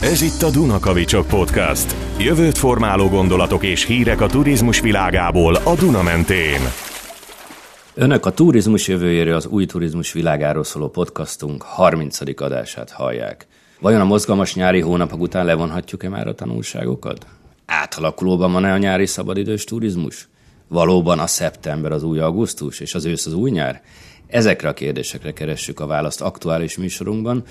Ez itt a Dunakavicsok Podcast. Jövőt formáló gondolatok és hírek a turizmus világából a Duna mentén. Önök a turizmus jövőjéről az új turizmus világáról szóló podcastunk 30. adását hallják. Vajon a mozgalmas nyári hónapok után levonhatjuk-e már a tanulságokat? Átalakulóban van-e a nyári szabadidős turizmus? Valóban a szeptember az új augusztus, és az ősz az új nyár? Ezekre a kérdésekre keressük a választ aktuális műsorunkban,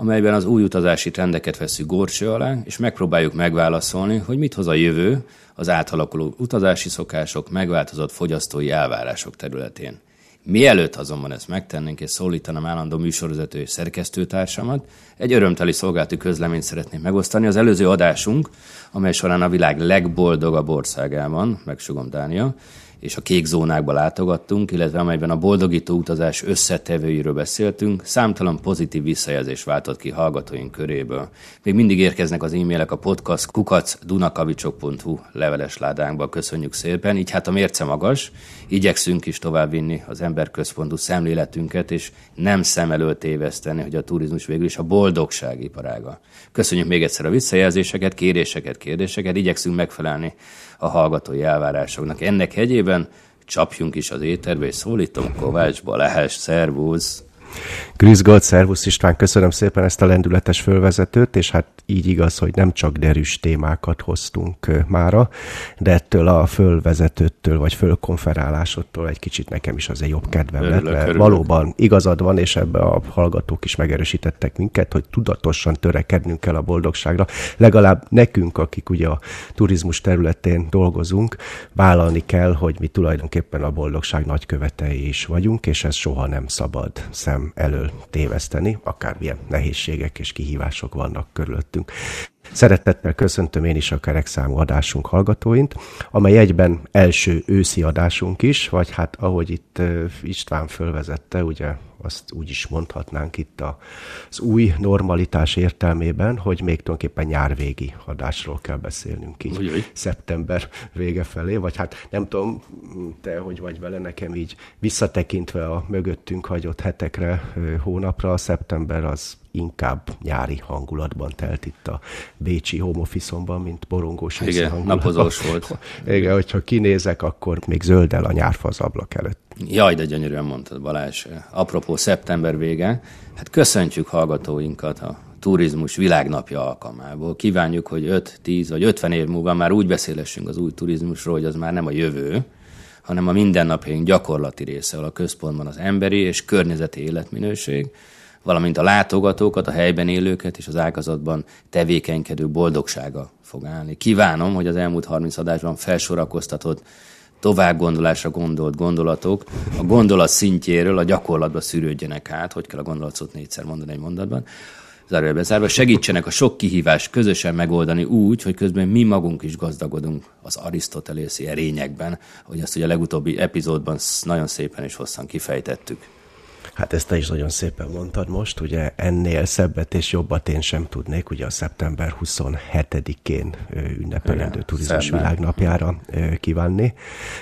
amelyben az új utazási trendeket veszük górcső alá, és megpróbáljuk megválaszolni, hogy mit hoz a jövő az átalakuló utazási szokások, megváltozott fogyasztói elvárások területén. Mielőtt azonban ezt megtennénk, és szólítanám állandó műsorvezető és szerkesztőtársamat, egy örömteli szolgálati közleményt szeretnék megosztani. Az előző adásunk, amely során a világ legboldogabb országában, megsugom Dánia, és a kék zónákba látogattunk, illetve amelyben a boldogító utazás összetevőiről beszéltünk, számtalan pozitív visszajelzés váltott ki hallgatóink köréből. Még mindig érkeznek az e-mailek a podcast kukac dunakavicsok.hu leveles ládánkba, köszönjük szépen, így hát a mérce magas, igyekszünk is továbbvinni az emberközpontú szemléletünket, és nem szem előtt téveszteni, hogy a turizmus végül is a boldogság iparága. Köszönjük még egyszer a visszajelzéseket, kéréseket, kérdéseket, igyekszünk megfelelni a hallgatói elvárásoknak. Ennek hegyében csapjunk is az éterbe, és szólítom Kovács Balázs, szervusz! Grüß Gott, szervusz István, köszönöm szépen ezt a lendületes fölvezetőt, és hát így igaz, hogy nem csak derűs témákat hoztunk mára, de ettől a fölvezetőtől, vagy fölkonferálásodtól egy kicsit nekem is azért jobb kedvem lett, mert örülök. valóban igazad van, és ebbe a hallgatók is megerősítettek minket, hogy tudatosan törekednünk kell a boldogságra. Legalább nekünk, akik ugye a turizmus területén dolgozunk, vállalni kell, hogy mi tulajdonképpen a boldogság nagykövetei is vagyunk, és ez soha nem szabad szem elől téveszteni, akármilyen nehézségek és kihívások vannak körülöttünk. Szeretettel köszöntöm én is a kerekszámú adásunk hallgatóint, amely egyben első őszi adásunk is, vagy hát ahogy itt István fölvezette, ugye azt úgy is mondhatnánk itt az új normalitás értelmében, hogy még tulajdonképpen nyárvégi adásról kell beszélnünk így Ugyan. szeptember vége felé, vagy hát nem tudom, te hogy vagy vele, nekem így visszatekintve a mögöttünk hagyott hetekre, hónapra, a szeptember az inkább nyári hangulatban telt itt a Bécsi home office mint borongós Igen, napozós volt. Igen, hogyha kinézek, akkor még zöldel a nyárfa az ablak előtt. Jaj, de gyönyörűen mondtad Balázs. Apropó szeptember vége, hát köszöntjük hallgatóinkat a turizmus világnapja alkalmából. Kívánjuk, hogy 5, 10 vagy 50 év múlva már úgy beszélessünk az új turizmusról, hogy az már nem a jövő, hanem a mindennapjaink gyakorlati része, ahol a központban az emberi és környezeti életminőség, valamint a látogatókat, a helyben élőket és az ágazatban tevékenykedő boldogsága fog állni. Kívánom, hogy az elmúlt 30 adásban felsorakoztatott tovább gondolásra gondolt gondolatok a gondolat szintjéről a gyakorlatba szűrődjenek át, hogy kell a gondolatot négyszer mondani egy mondatban, zárójelbe zárva, segítsenek a sok kihívást közösen megoldani úgy, hogy közben mi magunk is gazdagodunk az arisztotelészi erényekben, hogy azt ugye a legutóbbi epizódban nagyon szépen és hosszan kifejtettük. Hát ezt te is nagyon szépen mondtad most, ugye ennél szebbet és jobbat én sem tudnék, ugye a szeptember 27-én ünnepelendő turizmus világnapjára kívánni.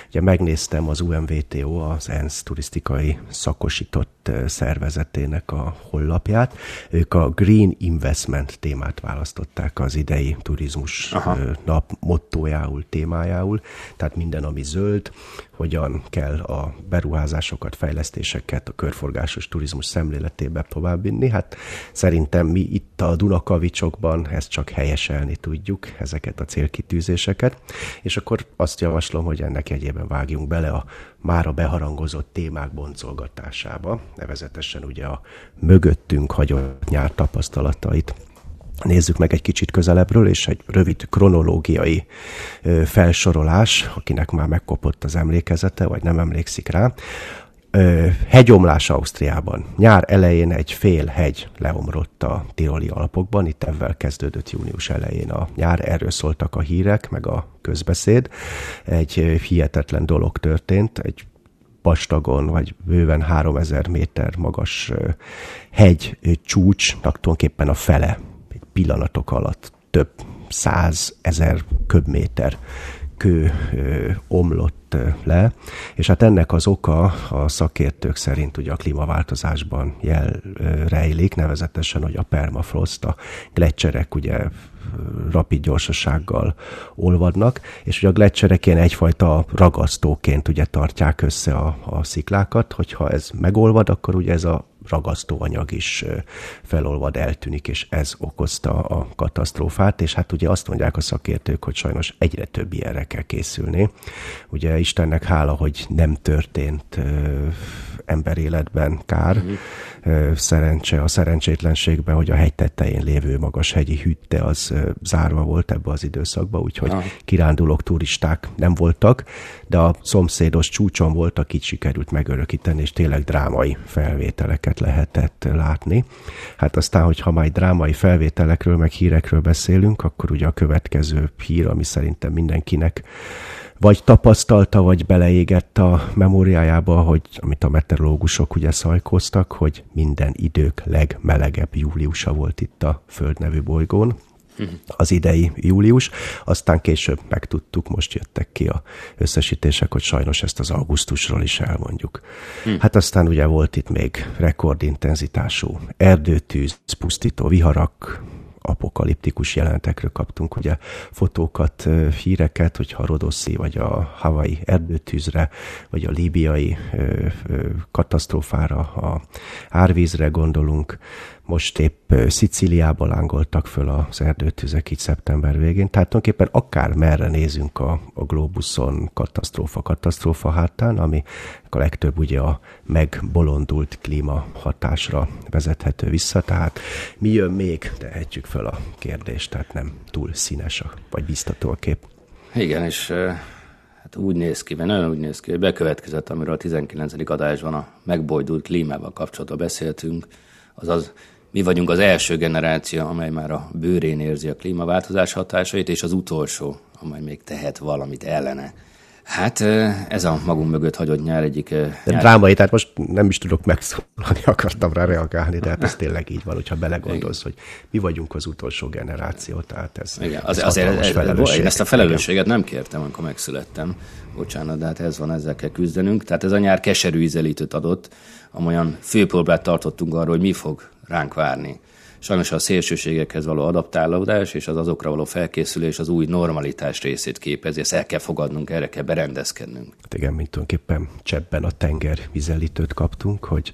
Ugye megnéztem az UMVTO, az ENSZ turisztikai szakosított szervezetének a hollapját. Ők a Green Investment témát választották az idei turizmus Aha. nap mottójául, témájául. Tehát minden, ami zöld, hogyan kell a beruházásokat, fejlesztéseket a körforgásos turizmus szemléletébe továbbvinni. Hát szerintem mi itt a Dunakavicsokban ezt csak helyeselni tudjuk, ezeket a célkitűzéseket, és akkor azt javaslom, hogy ennek egyében vágjunk bele a már a beharangozott témák boncolgatásába, nevezetesen ugye a mögöttünk hagyott nyár tapasztalatait nézzük meg egy kicsit közelebbről, és egy rövid kronológiai felsorolás, akinek már megkopott az emlékezete, vagy nem emlékszik rá. Hegyomlás Ausztriában. Nyár elején egy fél hegy leomlott a Tiroli Alpokban, itt ebben kezdődött június elején a nyár, erről szóltak a hírek, meg a közbeszéd. Egy hihetetlen dolog történt, egy vastagon, vagy bőven 3000 méter magas hegy csúcsnak tulajdonképpen a fele pillanatok alatt több száz ezer köbméter kő omlott le, és hát ennek az oka a szakértők szerint ugye a klímaváltozásban jel rejlik, nevezetesen, hogy a permafrost, a gletszerek ugye rapid gyorsasággal olvadnak, és ugye a gletszerek ilyen egyfajta ragasztóként ugye tartják össze a, a sziklákat, hogyha ez megolvad, akkor ugye ez a ragasztóanyag is felolvad, eltűnik, és ez okozta a katasztrófát, és hát ugye azt mondják a szakértők, hogy sajnos egyre több ilyenre kell készülni. Ugye Istennek hála, hogy nem történt emberéletben kár, uh-huh szerencse a szerencsétlenségben, hogy a hegy tetején lévő magas hegyi hütte az zárva volt ebbe az időszakba, úgyhogy Aha. kirándulók, turisták nem voltak, de a szomszédos csúcson voltak, így sikerült megörökíteni, és tényleg drámai felvételeket lehetett látni. Hát aztán, hogyha majd drámai felvételekről, meg hírekről beszélünk, akkor ugye a következő hír, ami szerintem mindenkinek vagy tapasztalta, vagy beleégett a memóriájába, hogy amit a meteorológusok ugye szajkoztak, hogy minden idők legmelegebb júliusa volt itt a Föld nevű bolygón, az idei július, aztán később megtudtuk, most jöttek ki a összesítések, hogy sajnos ezt az augusztusról is elmondjuk. Hm. Hát aztán ugye volt itt még rekordintenzitású erdőtűz, pusztító viharak, apokaliptikus jelentekről kaptunk ugye fotókat, híreket, hogyha a Rodoszi vagy a Hawaii erdőtűzre, vagy a líbiai katasztrófára, a árvízre gondolunk, most épp Szicíliába lángoltak föl az erdőtüzek így szeptember végén, tehát tulajdonképpen akár merre nézünk a, a globuszon katasztrófa, katasztrófa hátán, ami a legtöbb ugye a megbolondult klíma hatásra vezethető vissza, tehát mi jön még, tehetjük föl a kérdést, tehát nem túl színes a, vagy biztató a kép. Igen, és hát úgy néz ki, mert nagyon úgy néz ki, hogy bekövetkezett, amiről a 19. adásban a megbojdult klímával kapcsolatban beszéltünk, azaz mi vagyunk az első generáció, amely már a bőrén érzi a klímaváltozás hatásait, és az utolsó, amely még tehet valamit ellene. Hát ez a magunk mögött hagyott nyár egyik... Nyár... Drámai, tehát most nem is tudok megszólalni, akartam rá reagálni, de hát ez tényleg így van, hogyha belegondolsz, hogy mi vagyunk az utolsó generáció, tehát ez Igen, az, ez azért ez, én ezt a felelősséget nem kértem, amikor megszülettem, bocsánat, de hát ez van, ezzel kell küzdenünk. Tehát ez a nyár keserű ízelítőt adott, amolyan főpróbát tartottunk arról, hogy mi fog ránk várni. Sajnos a szélsőségekhez való adaptálódás és az azokra való felkészülés az új normalitás részét képezi, ezt el kell fogadnunk, erre kell berendezkednünk. Hát igen, mint tulajdonképpen cseppben a tenger vizelítőt kaptunk, hogy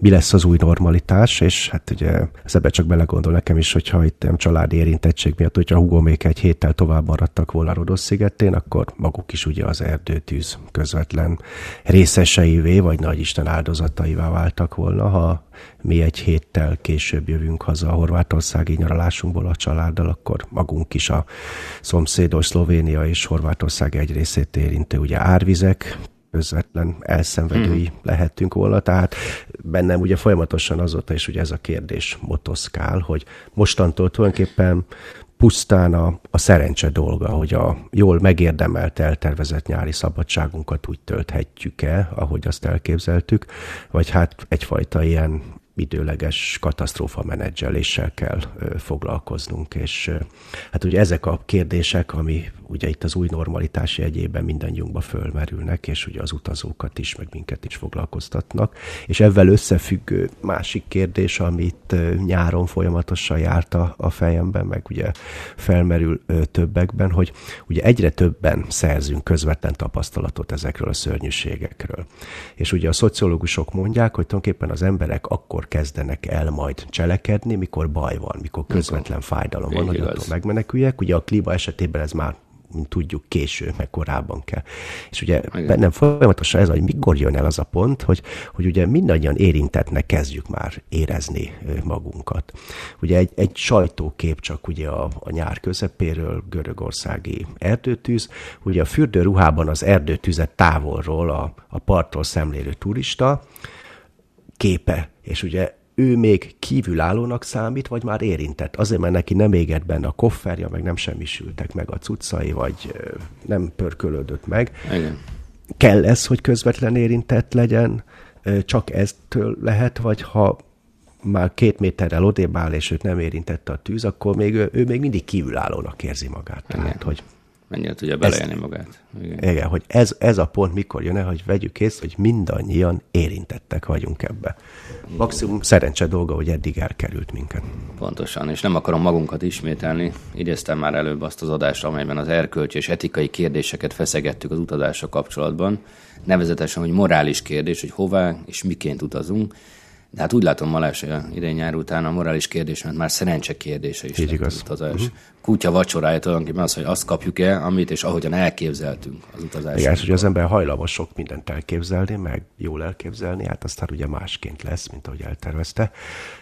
mi lesz az új normalitás, és hát ugye ez ebbe csak belegondol nekem is, hogyha itt nem családi érintettség miatt, hogyha még egy héttel tovább maradtak volna Rodosz szigetén, akkor maguk is ugye az erdőtűz közvetlen részeseivé, vagy nagy Isten áldozataivá váltak volna, ha mi egy héttel később jövünk haza a horvátországi nyaralásunkból a családdal, akkor magunk is a szomszédos Szlovénia és Horvátország egy részét érintő ugye árvizek, közvetlen elszenvedői hmm. lehettünk volna, tehát bennem ugye folyamatosan azóta is ugye ez a kérdés motoszkál, hogy mostantól tulajdonképpen pusztán a, a szerencse dolga, hogy a jól megérdemelt, eltervezett nyári szabadságunkat úgy tölthetjük-e, ahogy azt elképzeltük, vagy hát egyfajta ilyen időleges katasztrófa menedzseléssel kell foglalkoznunk, és hát ugye ezek a kérdések, ami ugye itt az új normalitás jegyében mindannyiunkba fölmerülnek, és ugye az utazókat is, meg minket is foglalkoztatnak, és ezzel összefüggő másik kérdés, amit nyáron folyamatosan járt a, a fejemben, meg ugye felmerül többekben, hogy ugye egyre többen szerzünk közvetlen tapasztalatot ezekről a szörnyűségekről. És ugye a szociológusok mondják, hogy tulajdonképpen az emberek akkor kezdenek el majd cselekedni, mikor baj van, mikor közvetlen fájdalom van, hogy attól megmeneküljek. Ugye a klíma esetében ez már mint tudjuk, késő, meg korábban kell. És ugye Igen. bennem folyamatosan ez, hogy mikor jön el az a pont, hogy, hogy ugye mindannyian érintetnek kezdjük már érezni magunkat. Ugye egy, egy sajtókép csak ugye a, a nyár közepéről, görögországi erdőtűz, ugye a fürdőruhában az erdőtűzet távolról a, a parttól szemlélő turista képe, és ugye ő még kívülállónak számít, vagy már érintett? Azért, mert neki nem égett benne a kofferja, meg nem semmisültek meg a cuccai, vagy nem pörkölődött meg. Igen. Kell ez, hogy közvetlen érintett legyen? Csak eztől lehet, vagy ha már két méterrel odébb áll, és őt nem érintette a tűz, akkor még ő, ő még mindig kívülállónak érzi magát. Tehát, hogy mennyire tudja beleélni magát. Igen, igen hogy ez, ez a pont mikor jön el, hogy vegyük észre, hogy mindannyian érintettek vagyunk ebbe. Maximum szerencse dolga, hogy eddig elkerült minket. Pontosan, és nem akarom magunkat ismételni. Idéztem már előbb azt az adást, amelyben az erkölcsi és etikai kérdéseket feszegettük az utazásra kapcsolatban. Nevezetesen, hogy morális kérdés, hogy hová és miként utazunk. De hát úgy látom, Malás, idén nyár után a morális kérdés, mert már szerencse kérdése is Így igaz. utazás. Uh-huh. Kutya vacsorája tulajdonképpen az, hogy azt kapjuk el, amit és ahogyan elképzeltünk az utazás. Igen, hogy az ember hajlamos sok mindent elképzelni, meg jól elképzelni, hát aztán ugye másként lesz, mint ahogy eltervezte.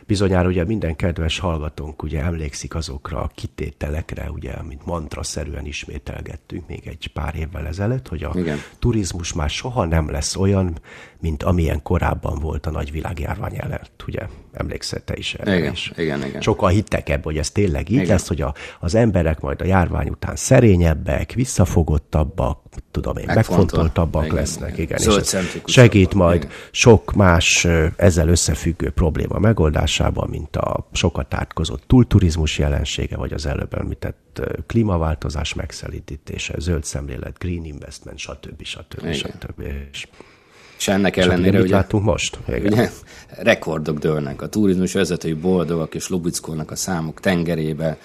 Bizonyára ugye minden kedves hallgatónk ugye emlékszik azokra a kitételekre, ugye, amit mantra-szerűen ismételgettünk még egy pár évvel ezelőtt, hogy a Igen. turizmus már soha nem lesz olyan, mint amilyen korábban volt a nagy világjárvány előtt, ugye? Emlékszel te is erre igen, is. Igen, igen. Sokan hittek ebbe, hogy ez tényleg így igen. lesz, hogy a, az emberek majd a járvány után szerényebbek, visszafogottabbak, tudom én, megfontoltabbak igen, lesznek. Igen, igen. és segít majd igen. sok más ezzel összefüggő probléma megoldásában, mint a sokat átkozott túlturizmus jelensége, vagy az előbb említett klímaváltozás megszelítése, zöld szemlélet, green investment, stb. stb. stb. stb. És és ennek ellenére, ugye, látunk most? Ugye, rekordok dőlnek. A turizmus vezetői boldogak és lubickolnak a számok tengerébe.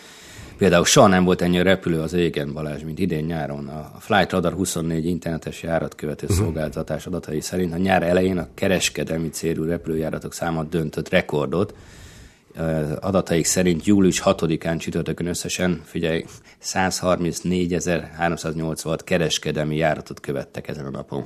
Például soha nem volt ennyi repülő az égen, Balázs, mint idén nyáron. A Flight Radar 24 internetes járatkövető uh-huh. szolgáltatás adatai szerint a nyár elején a kereskedelmi célú repülőjáratok száma döntött rekordot. Adataik szerint július 6-án csütörtökön összesen, figyelj, 134.386 kereskedelmi járatot követtek ezen a napon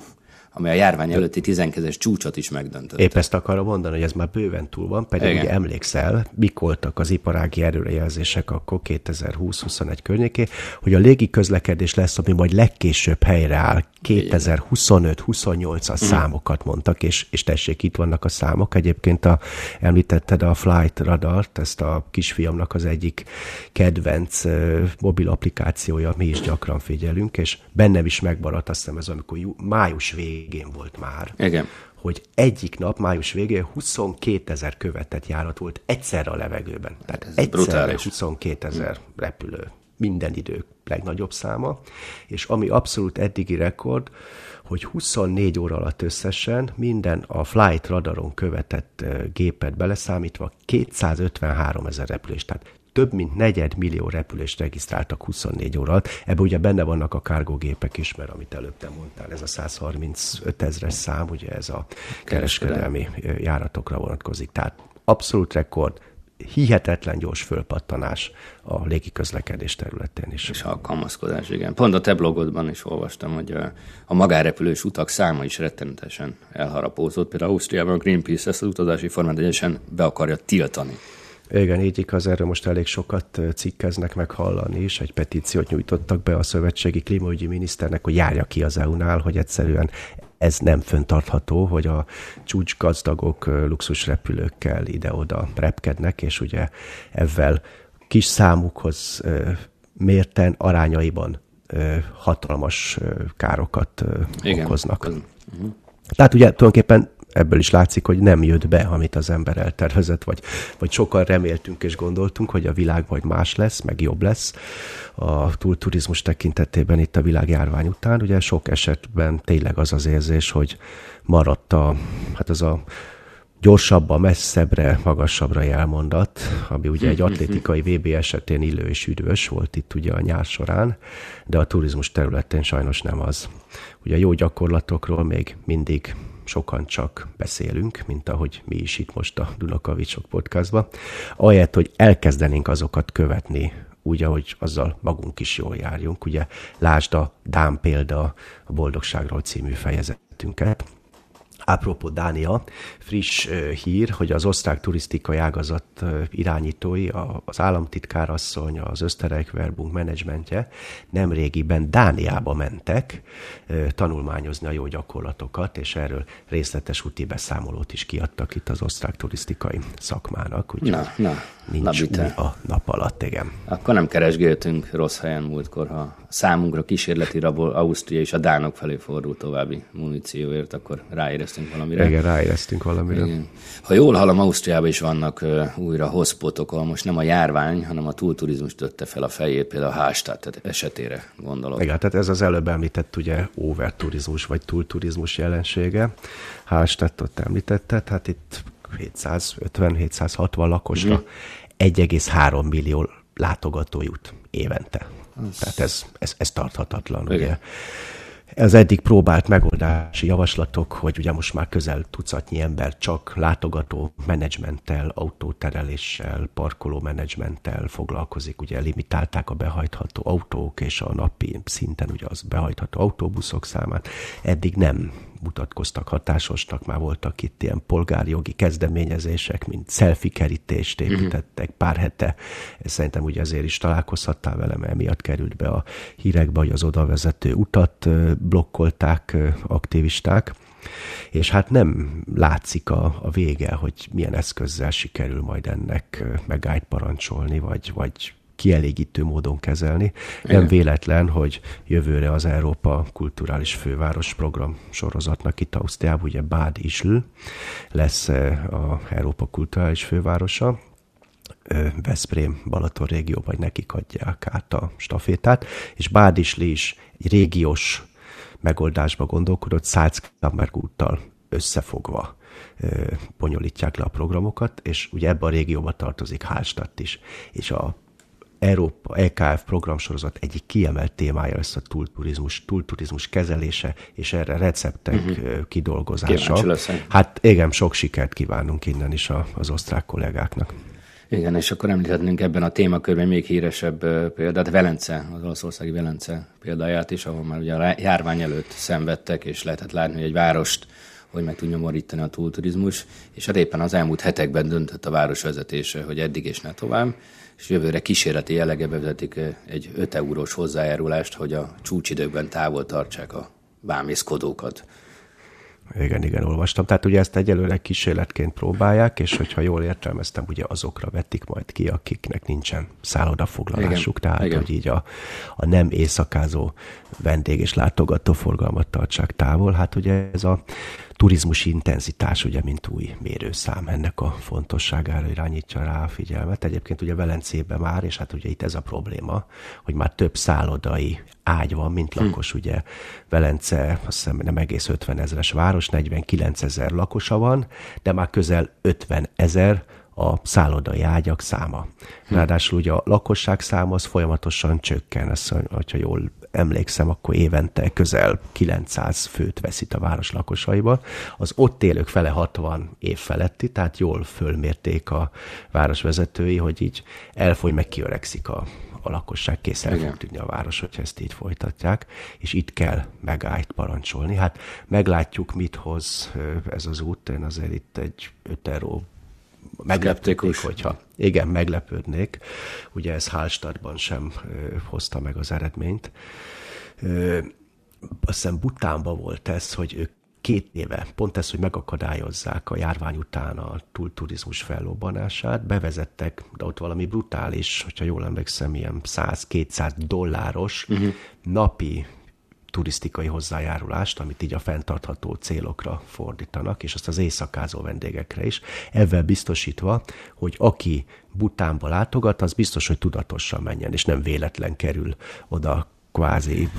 ami a járvány előtti tizenkezes csúcsot is megdöntött. Épp ezt akarom mondani, hogy ez már bőven túl van, pedig Igen. ugye emlékszel, mik voltak az iparági előrejelzések akkor 2020-21 környéké, hogy a légi közlekedés lesz, ami majd legkésőbb helyreáll 2025-28-as mm. számokat mondtak, és, és tessék, itt vannak a számok. Egyébként a, említetted a Flight Radart, ezt a kisfiamnak az egyik kedvenc uh, mobil applikációja, mi is gyakran figyelünk, és bennem is megmaradt, azt hiszem ez amikor jú, május végén volt már. Igen hogy egyik nap, május végén 22 ezer követett járat volt egyszerre a levegőben. Tehát Ez egyszerre brutális. 22 ezer repülő minden idő legnagyobb száma, és ami abszolút eddigi rekord, hogy 24 óra alatt összesen minden a flight radaron követett gépet beleszámítva 253 ezer repülés, tehát több mint negyed millió repülést regisztráltak 24 óra alatt. Ebben ugye benne vannak a kárgógépek is, mert amit előbb te mondtál, ez a 135 ezres szám, ugye ez a kereskedelmi járatokra vonatkozik. Tehát abszolút rekord, hihetetlen gyors fölpattanás a légiközlekedés területén is. És alkalmazkodás, igen. Pont a te blogodban is olvastam, hogy a, a magárepülős utak száma is rettenetesen elharapózott. Például Ausztriában a Greenpeace ezt az utazási formát egyesen be akarja tiltani. Igen, így igaz, erről most elég sokat cikkeznek meg hallani is. Egy petíciót nyújtottak be a szövetségi klímaügyi miniszternek, hogy járja ki az EU-nál, hogy egyszerűen ez nem föntartható, hogy a csúcsgazdagok luxusrepülőkkel ide-oda repkednek, és ugye ezzel kis számukhoz mérten arányaiban hatalmas károkat Igen. okoznak. Uh-huh. Tehát ugye tulajdonképpen ebből is látszik, hogy nem jött be, amit az ember eltervezett, vagy, vagy sokan reméltünk és gondoltunk, hogy a világ majd más lesz, meg jobb lesz a túlturizmus tekintetében itt a világjárvány után. Ugye sok esetben tényleg az az érzés, hogy maradt a, hát az a gyorsabban, messzebbre, magasabbra jelmondat, ami ugye egy atlétikai VB esetén illő és üdvös volt itt ugye a nyár során, de a turizmus területén sajnos nem az. Ugye a jó gyakorlatokról még mindig sokan csak beszélünk, mint ahogy mi is itt most a Dunakavicsok podcastban, ahelyett, hogy elkezdenénk azokat követni, úgy, ahogy azzal magunk is jól járjunk. Ugye lásd a Dán példa a Boldogságról című fejezetünket, Apropó Dánia, friss hír, hogy az osztrák turisztikai ágazat irányítói, az államtitkárasszony, az Österreich Werbung menedzsmentje nem régiben Dániába mentek tanulmányozni a jó gyakorlatokat, és erről részletes úti beszámolót is kiadtak itt az osztrák turisztikai szakmának. Úgy na, na, nincs na, a nap alatt, igen. Akkor nem keresgéltünk rossz helyen múltkor, ha számunkra kísérleti rabol Ausztria és a Dánok felé fordult további munícióért, akkor ráéreztünk ráéreztünk valamire. Igen, ráéreztünk valamire. Igen. Ha jól hallom, Ausztriában is vannak uh, újra hotspotok, ahol most nem a járvány, hanem a túlturizmus dötte fel a fejét, például a Hálstát esetére gondolok. Igen, tehát ez az előbb említett ugye overturizmus vagy túlturizmus jelensége. Hálstattot említetted, hát itt 750-760 lakosra mm. 1,3 millió látogató jut évente. Az... Tehát ez, ez, ez tarthatatlan. Igen. Ugye ez eddig próbált megoldási javaslatok, hogy ugye most már közel tucatnyi ember csak látogató menedzsmenttel, autótereléssel, parkoló menedzsmenttel foglalkozik. Ugye limitálták a behajtható autók és a napi szinten ugye az behajtható autóbuszok számát. Eddig nem mutatkoztak hatásosnak, már voltak itt ilyen polgárjogi kezdeményezések, mint selfie kerítést mhm. építettek pár hete. Szerintem ugye ezért is találkozhattál velem, emiatt került be a hírekbe, hogy az oda vezető utat blokkolták aktivisták és hát nem látszik a, a vége, hogy milyen eszközzel sikerül majd ennek megállt parancsolni, vagy, vagy kielégítő módon kezelni. Igen. Nem véletlen, hogy jövőre az Európa Kulturális Főváros program sorozatnak itt Ausztriában, ugye Bad Isl lesz eh, a Európa Kulturális Fővárosa, Veszprém, Balaton régió, vagy nekik adják át a stafétát, és Bádisli is egy régiós megoldásba gondolkodott, Salzkammerg úttal összefogva bonyolítják le a programokat, és ugye ebbe a régióba tartozik Hálstadt is, és a Európa EKF programsorozat egyik kiemelt témája lesz a túlturizmus, túlturizmus kezelése, és erre receptek uh-huh. kidolgozása. Hát igen, sok sikert kívánunk innen is az osztrák kollégáknak. Igen, és akkor említhetnénk ebben a témakörben még híresebb példát, Velence, az olaszországi Velence példáját is, ahol már ugye a járvány előtt szenvedtek, és lehetett látni, hogy egy várost hogy meg tudja morítani a túlturizmus, és hát éppen az elmúlt hetekben döntött a város vezetése, hogy eddig és ne tovább, és jövőre kísérleti jellege bevezetik egy 5 eurós hozzájárulást, hogy a csúcsidőkben távol tartsák a bámészkodókat. Igen, igen, olvastam. Tehát ugye ezt egyelőre kísérletként próbálják, és hogyha jól értelmeztem, ugye azokra vetik majd ki, akiknek nincsen szállodafoglalásuk, igen, tehát igen. hogy így a, a nem éjszakázó vendég és látogató forgalmat tartsák távol. Hát ugye ez a turizmus intenzitás, ugye, mint új mérőszám, ennek a fontosságára irányítja rá a figyelmet. Egyébként ugye Velencében már, és hát ugye itt ez a probléma, hogy már több szállodai ágy van, mint hm. lakos, hm. ugye Velence, azt hiszem nem egész 50 ezeres város, 49 ezer lakosa van, de már közel 50 ezer a szállodai ágyak száma. Hm. Ráadásul ugye a lakosság száma az folyamatosan csökken, ezt, hogyha jól emlékszem, akkor évente közel 900 főt veszít a város lakosaiban. Az ott élők fele 60 év feletti, tehát jól fölmérték a városvezetői, hogy így elfogy, meg kiöregszik a, a lakosság, kész el fog tűnni a város, hogyha ezt így folytatják, és itt kell megállt parancsolni. Hát meglátjuk, mit hoz ez az út, én azért itt egy 5 euró meglepték, hogyha igen, meglepődnék. Ugye ez Hallstattban sem hozta meg az eredményt. Azt hiszem Butánban volt ez, hogy ők két éve, pont ez, hogy megakadályozzák a járvány után a túlturizmus fellobbanását, bevezettek, de ott valami brutális, hogyha jól emlékszem, ilyen 100-200 dolláros uh-huh. napi turisztikai hozzájárulást, amit így a fenntartható célokra fordítanak, és azt az éjszakázó vendégekre is, ezzel biztosítva, hogy aki Butánba látogat, az biztos, hogy tudatosan menjen, és nem véletlen kerül oda kvázi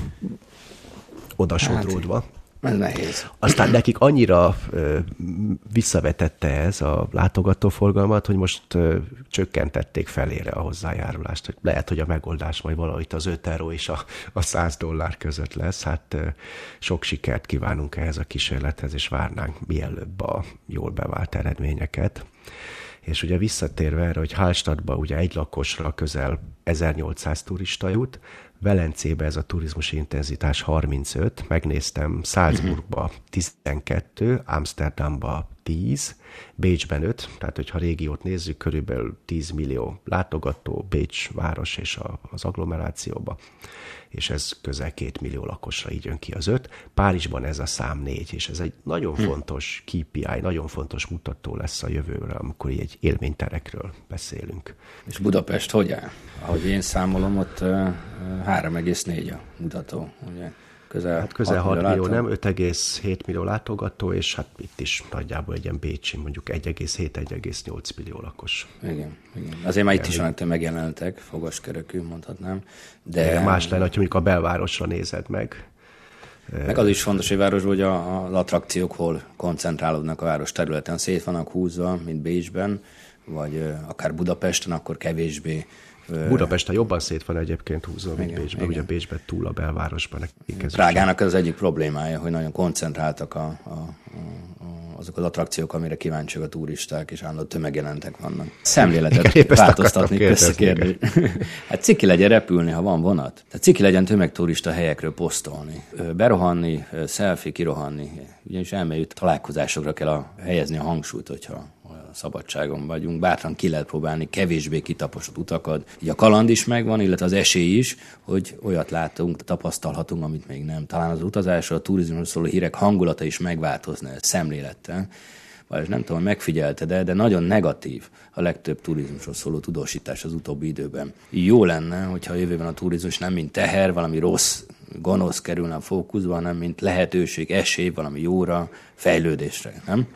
oda sodródva. Hát, ez nehéz. Aztán nekik annyira ö, visszavetette ez a látogatóforgalmat, hogy most ö, csökkentették felére a hozzájárulást. Hogy lehet, hogy a megoldás majd valahogy az 5 euró és a, a 100 dollár között lesz. Hát ö, sok sikert kívánunk ehhez a kísérlethez, és várnánk mielőbb a jól bevált eredményeket. És ugye visszatérve erre, hogy Hallstattba ugye egy lakosra közel 1800 turista jut, Velencébe ez a turizmus intenzitás 35, megnéztem Salzburgba 12, Amsterdamba 10, Bécsben 5, tehát hogyha régiót nézzük, körülbelül 10 millió látogató Bécs város és az agglomerációba, és ez közel 2 millió lakosra így jön ki az 5. Párizsban ez a szám 4, és ez egy nagyon hm. fontos KPI, nagyon fontos mutató lesz a jövőre, amikor egy élményterekről beszélünk. És Budapest hogy áll? Ahogy én számolom, ott 3,4 a mutató, ugye? Közel, hát közel 6 millió, millió nem, 5,7 millió látogató, és hát itt is nagyjából egy ilyen Bécsi, mondjuk 1,7-1,8 millió lakos. Igen, igen. Azért már itt is olyan megjelentek, fogaskörökű, mondhatnám. De igen, más lenne, ha mondjuk a belvárosra nézed meg. Meg az is fontos, hogy városban, hogy a, az attrakciók hol koncentrálódnak a város területen. Szét vannak húzva, mint Bécsben, vagy akár Budapesten, akkor kevésbé Budapesten jobban szét van egyébként húzva, mint Bécsben. Igen. Ugye Bécsben túl a belvárosban. Prágának az egyik problémája, hogy nagyon koncentráltak a, a, a, azok az attrakciók, amire kíváncsiak a turisták, és állandó tömegjelentek vannak. Szemléletet igen, változtatni kérdés. hát ciki legyen repülni, ha van vonat. Tehát ciki legyen tömegturista helyekről posztolni. Berohanni, selfie, kirohanni. Ugyanis elmélyült találkozásokra kell a, helyezni a hangsúlyt, hogyha szabadságon vagyunk, bátran ki lehet próbálni kevésbé kitaposott utakat. Így a kaland is megvan, illetve az esély is, hogy olyat látunk, tapasztalhatunk, amit még nem. Talán az utazásról, a turizmusról szóló hírek hangulata is megváltozna szemlélettel. Vagy nem tudom, megfigyelte, de, de nagyon negatív a legtöbb turizmusról szóló tudósítás az utóbbi időben. Jó lenne, hogyha a jövőben a turizmus nem mint teher, valami rossz, gonosz kerülne a fókuszba, hanem mint lehetőség, esély, valami jóra, fejlődésre, nem?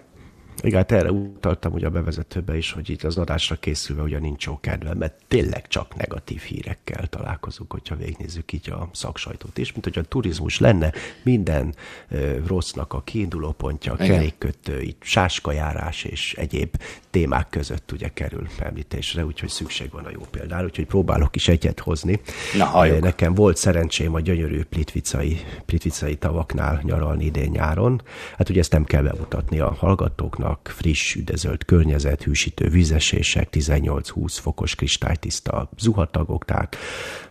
Igen, hát erre utaltam ugye a bevezetőbe is, hogy itt az adásra készülve ugye nincs jó kedve, mert tényleg csak negatív hírekkel találkozunk, hogyha végignézzük így a szaksajtót is, mint hogy a turizmus lenne minden ö, rossznak a kiinduló pontja, a kerékkötő, itt sáskajárás és egyéb témák között ugye kerül említésre, úgyhogy szükség van a jó példára, úgyhogy próbálok is egyet hozni. Na, halljuk. Nekem volt szerencsém a gyönyörű plitvicai, plitvicai tavaknál nyaralni idén nyáron. Hát ugye ezt nem kell bemutatni a hallgatóknak, friss, üdezölt környezet, hűsítő vízesések, 18-20 fokos kristálytiszta zuhatagok, tehát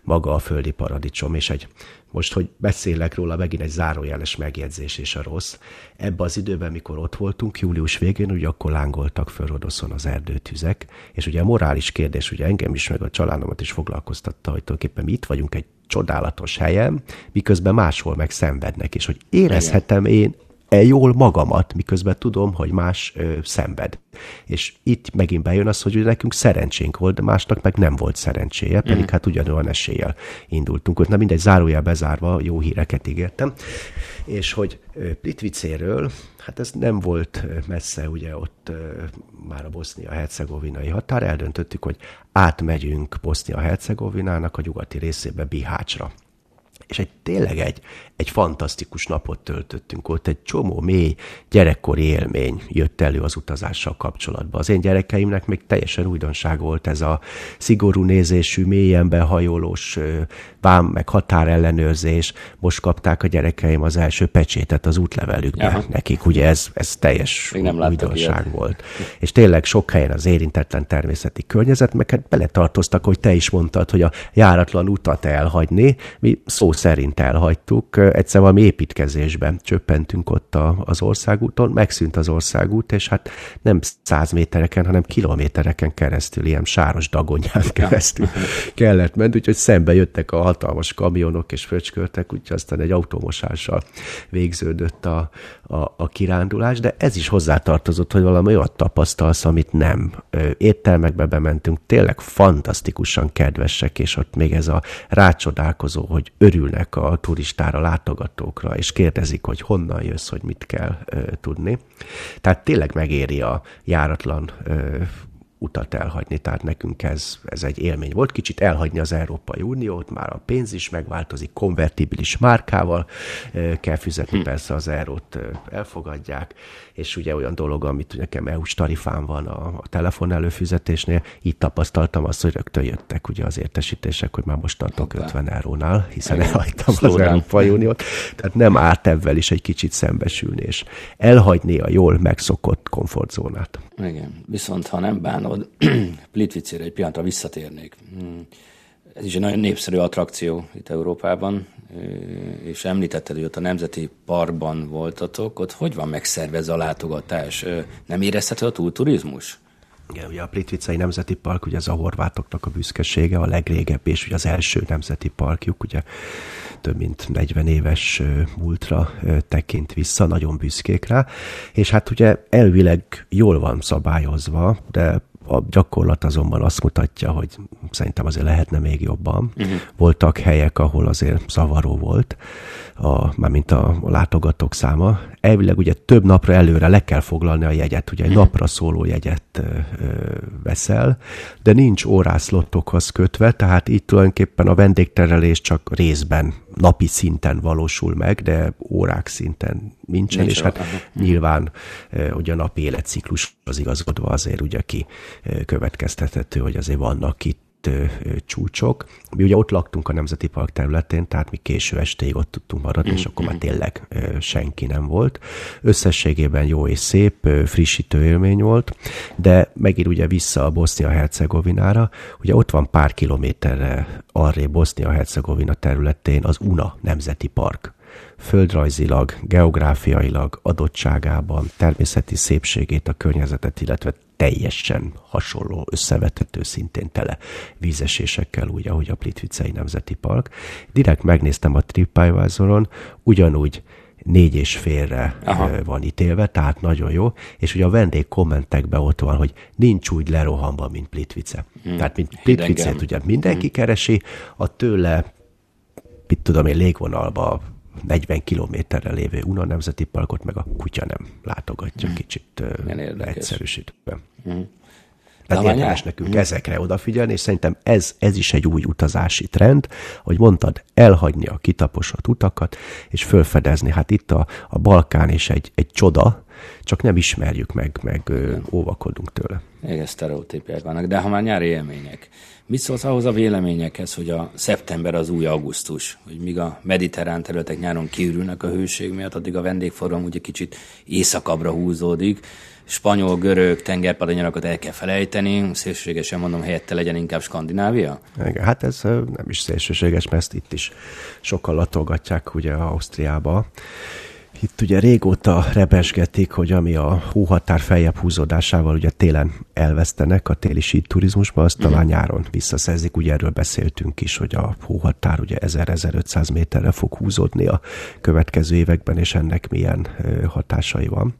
maga a földi paradicsom, és egy most, hogy beszélek róla, megint egy zárójeles megjegyzés és a rossz. Ebben az időben, mikor ott voltunk, július végén, ugye akkor lángoltak föl Rodoszon az erdőtüzek, és ugye a morális kérdés, ugye engem is, meg a családomat is foglalkoztatta, hogy tulajdonképpen mi itt vagyunk egy csodálatos helyen, miközben máshol meg szenvednek, és hogy érezhetem én E jól magamat, miközben tudom, hogy más ö, szenved. És itt megint bejön az, hogy nekünk szerencsénk volt, de másnak meg nem volt szerencséje, pedig mm. hát ugyanolyan eséllyel indultunk. Ott na mindegy, zárójel bezárva, jó híreket ígértem. És hogy Plitvicéről, hát ez nem volt messze, ugye ott már a bosznia-hercegovinai határ, eldöntöttük, hogy átmegyünk Bosznia-hercegovinának a nyugati részébe Bihácsra és egy tényleg egy, egy fantasztikus napot töltöttünk ott, egy csomó mély gyerekkori élmény jött elő az utazással kapcsolatban. Az én gyerekeimnek még teljesen újdonság volt ez a szigorú nézésű, mélyen behajolós vám meg határellenőrzés. Most kapták a gyerekeim az első pecsétet az útlevelükbe. Aha. Nekik ugye ez, ez teljes nem újdonság ilyet. volt. És tényleg sok helyen az érintetlen természeti környezet, meg hát beletartoztak, hogy te is mondtad, hogy a járatlan utat elhagyni. Mi szó szerint elhagytuk. Egyszer valami építkezésben csöppentünk ott a, az országúton, megszűnt az országút, és hát nem száz métereken, hanem kilométereken keresztül, ilyen sáros dagonyán keresztül kellett menni, úgyhogy szembe jöttek a hatalmas kamionok és fröcsköltek, úgyhogy aztán egy automosással végződött a, a, a kirándulás, de ez is hozzátartozott, hogy valami olyat tapasztalsz, amit nem. Éttermekbe bementünk, tényleg fantasztikusan kedvesek, és ott még ez a rácsodálkozó, hogy örülnek a turistára, látogatókra, és kérdezik, hogy honnan jössz, hogy mit kell tudni. Tehát tényleg megéri a járatlan utat elhagyni, tehát nekünk ez, ez egy élmény volt. Kicsit elhagyni az Európai Uniót, már a pénz is megváltozik, konvertibilis márkával kell fizetni, hm. persze az eurót elfogadják, és ugye olyan dolog, amit nekem EU-s tarifán van a, a telefon előfizetésnél, itt tapasztaltam azt, hogy rögtön jöttek ugye az értesítések, hogy már most tartok Hoppá. 50 eurónál, hiszen Igen. elhagytam Slow az. Európai Uniót, tehát nem árt ebben is egy kicsit szembesülni, és elhagyni a jól megszokott komfortzónát. Igen, viszont ha nem bánod, Plitvicére egy pillanatra visszatérnék. Hmm. Ez is egy nagyon népszerű attrakció itt Európában, és említetted, hogy ott a Nemzeti Parkban voltatok, ott hogy van megszervezve a látogatás? Nem érezhető a túlturizmus? Igen, ugye a Plitvicei Nemzeti Park, ugye ez a horvátoknak a büszkesége, a legrégebb, és ugye az első nemzeti parkjuk, ugye több mint 40 éves múltra tekint vissza, nagyon büszkék rá, és hát ugye elvileg jól van szabályozva, de a gyakorlat azonban azt mutatja, hogy szerintem azért lehetne még jobban. Uh-huh. Voltak helyek, ahol azért zavaró volt, a, mármint a, a látogatók száma. Elvileg ugye több napra előre le kell foglalni a jegyet, ugye egy uh-huh. napra szóló jegyet ö, ö, veszel, de nincs órászlottokhoz kötve, tehát itt tulajdonképpen a vendégterelés csak részben napi szinten valósul meg, de órák szinten nincsen, Nincs és hát nyilván ugye a napi életciklus az igazodva azért ugye ki következtethető, hogy azért vannak itt csúcsok. Mi ugye ott laktunk a Nemzeti Park területén, tehát mi késő estéig ott tudtunk maradni, és akkor már tényleg senki nem volt. Összességében jó és szép, frissítő élmény volt, de megint ugye vissza a Bosznia-Hercegovinára, ugye ott van pár kilométerre arré Bosznia-Hercegovina területén az UNA Nemzeti Park földrajzilag, geográfiailag, adottságában, természeti szépségét, a környezetet, illetve teljesen hasonló, összevethető, szintén tele vízesésekkel, úgy, ahogy a Plitvicei Nemzeti Park. Direkt megnéztem a TripAdvisoron, ugyanúgy négy és félre Aha. van ítélve, tehát nagyon jó, és ugye a vendég kommentekben ott van, hogy nincs úgy lerohanva, mint Plitvice. Hmm. Tehát, mint Plitvicét ugye mindenki hmm. keresi, a tőle, mit tudom én, légvonalba 40 kilométerre lévő Una Nemzeti Parkot meg a kutya nem látogatja mm. kicsit egyszerűsítve. Mm. Tehát érdemes nekünk mm. ezekre odafigyelni, és szerintem ez, ez is egy új utazási trend, hogy mondtad, elhagyni a kitaposott utakat, és fölfedezni. Hát itt a, a Balkán is egy, egy csoda, csak nem ismerjük meg, meg ö, óvakodunk tőle. Igen, sztereotípiák vannak, de ha már nyári élmények, mit szólsz ahhoz a véleményekhez, hogy a szeptember az új augusztus, hogy míg a mediterrán területek nyáron kiürülnek a hőség miatt, addig a vendégforgalom ugye kicsit éjszakabbra húzódik, spanyol, görög tengerpartnyarakat el kell felejteni, szélsőségesen mondom, helyette legyen inkább Skandinávia? Igen, hát ez nem is szélsőséges, mert ezt itt is sokkal latolgatják ugye Ausztriába, itt ugye régóta rebesgetik, hogy ami a hóhatár feljebb húzódásával ugye télen elvesztenek a téli síd turizmusban, azt talán mhm. nyáron visszaszerzik. Ugye erről beszéltünk is, hogy a hóhatár ugye 1000-1500 méterre fog húzódni a következő években, és ennek milyen hatásai van.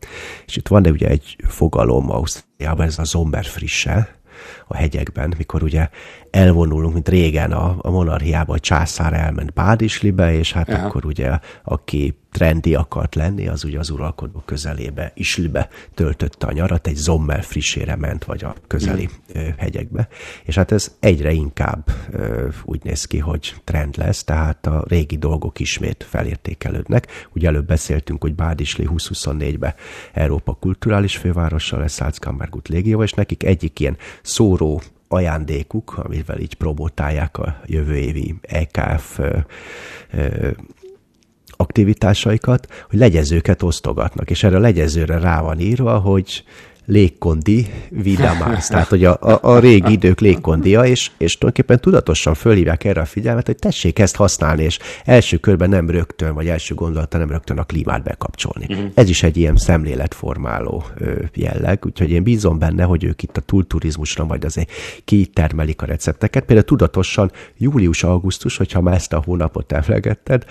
És itt van de ugye egy fogalom Ausztriában, ez a Zomber frisse, a hegyekben, mikor ugye elvonulunk, mint régen a, a monarchiába, a császár elment Bádislibe, és hát Aha. akkor ugye aki trendi akart lenni, az ugye az uralkodó közelébe, Islibe töltötte a nyarat, egy zommel frissére ment, vagy a közeli mm. hegyekbe. És hát ez egyre inkább úgy néz ki, hogy trend lesz, tehát a régi dolgok ismét felértékelődnek. Ugye előbb beszéltünk, hogy Bádisli 2024-be Európa kulturális fővárosa lesz, Salzkammergut légió, és nekik egyik ilyen szóró ajándékuk, amivel így promotálják a jövő évi EKF aktivitásaikat, hogy legyezőket osztogatnak, és erre a legyezőre rá van írva, hogy légkondi vidamász, tehát hogy a, a, a régi idők légkondia, és, és tulajdonképpen tudatosan fölhívják erre a figyelmet, hogy tessék ezt használni, és első körben nem rögtön, vagy első gondolata nem rögtön a klímát bekapcsolni. Uh-huh. Ez is egy ilyen szemléletformáló jelleg, úgyhogy én bízom benne, hogy ők itt a túlturizmusra majd azért kitermelik a recepteket. Például tudatosan július-augusztus, hogyha már ezt a hónapot emlegetted,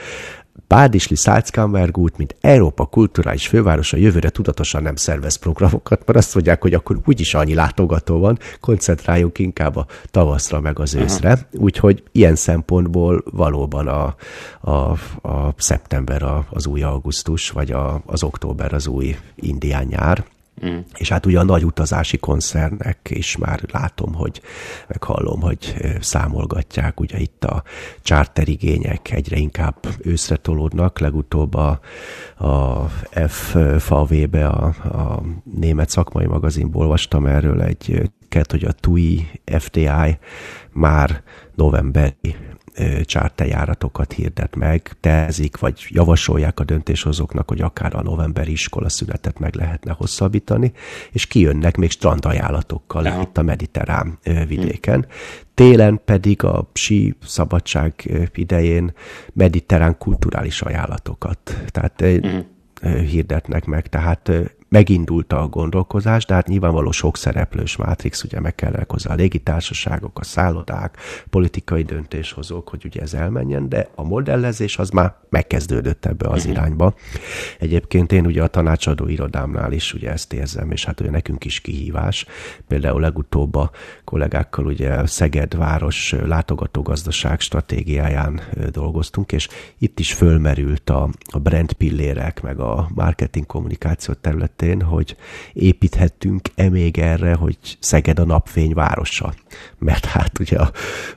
Bádisli Salzkammergut, mint Európa kulturális fővárosa jövőre tudatosan nem szervez programokat, mert azt mondják, hogy akkor úgyis annyi látogató van, koncentráljunk inkább a tavaszra meg az őszre. Aha. Úgyhogy ilyen szempontból valóban a, a, a szeptember a, az új augusztus, vagy a, az október az új indián nyár. Mm. És hát ugye a nagy utazási koncernek is már látom, hogy meghallom, hogy számolgatják, ugye itt a charterigények egyre inkább őszre tolódnak, legutóbb a, a FVV-be, a, a német szakmai magazinból olvastam erről egy hogy a TUI FTI már novemberi csártejáratokat hirdet meg, tezik, vagy javasolják a döntéshozóknak, hogy akár a novemberi iskola szünetet meg lehetne hosszabbítani, és kijönnek még strandajánlatokkal Aha. itt a mediterrán vidéken. Télen pedig a sí szabadság idején mediterrán kulturális ajánlatokat. Tehát uh-huh hirdetnek meg, tehát megindult a gondolkozás, de hát nyilvánvaló sok szereplős mátrix, ugye meg kell hozzá a légitársaságok, a szállodák, politikai döntéshozók, hogy ugye ez elmenjen, de a modellezés az már megkezdődött ebbe az uh-huh. irányba. Egyébként én ugye a tanácsadó irodámnál is ugye ezt érzem, és hát ugye nekünk is kihívás. Például legutóbb a kollégákkal ugye Szeged város látogatógazdaság stratégiáján dolgoztunk, és itt is fölmerült a, a brand pillérek, meg a marketing kommunikáció területén, hogy építhettünk-e még erre, hogy Szeged a napfény városa. Mert hát ugye a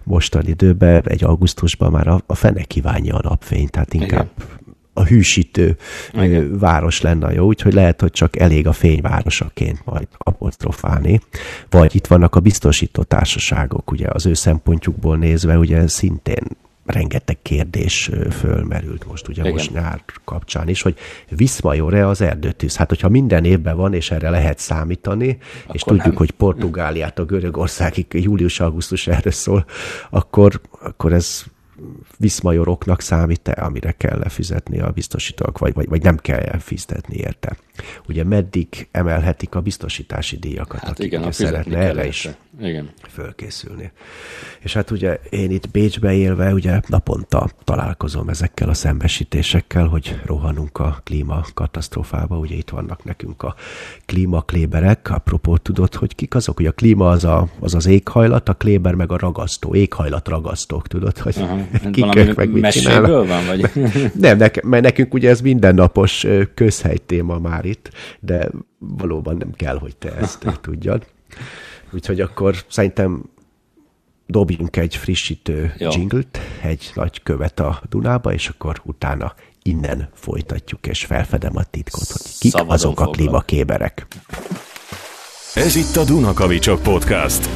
mostani időben, egy augusztusban már a, a fene kívánja a napfényt, tehát inkább Igen a hűsítő Igen. város lenne jó, úgyhogy lehet, hogy csak elég a fényvárosaként majd apostrofálni. Vagy itt vannak a biztosító társaságok, ugye az ő szempontjukból nézve, ugye szintén rengeteg kérdés fölmerült most, ugye Igen. most nyár kapcsán is, hogy viszmajor-e az erdőtűz? Hát, hogyha minden évben van, és erre lehet számítani, akkor és tudjuk, nem. hogy Portugáliát a Görögországig július-augusztus erre szól, akkor, akkor ez viszmajoroknak számít-e, amire kell lefizetni a biztosítók, vagy, vagy, vagy nem kell fizetni érte. Ugye meddig emelhetik a biztosítási díjakat, hát akik igen, szeretne erre is igen. fölkészülni. És hát ugye én itt Bécsbe élve, ugye naponta találkozom ezekkel a szembesítésekkel, hogy rohanunk a klímakatasztrófába, ugye itt vannak nekünk a klímakléberek, apropó tudod, hogy kik azok, hogy a klíma az, a, az az éghajlat, a kléber meg a ragasztó, éghajlat ragasztók, tudod, hogy Aha, kik meg mit csinálnak. van, vagy? Nem, ne, mert nekünk ugye ez mindennapos közhely téma már itt, de valóban nem kell, hogy te ezt tudjad. Úgyhogy akkor szerintem dobjunk egy frissítő Jó. jinglet, egy nagy követ a Dunába, és akkor utána innen folytatjuk, és felfedem a titkot, hogy kik Szabadon azok foglak. a klímakéberek. Ez itt a Dunakavicsok Podcast.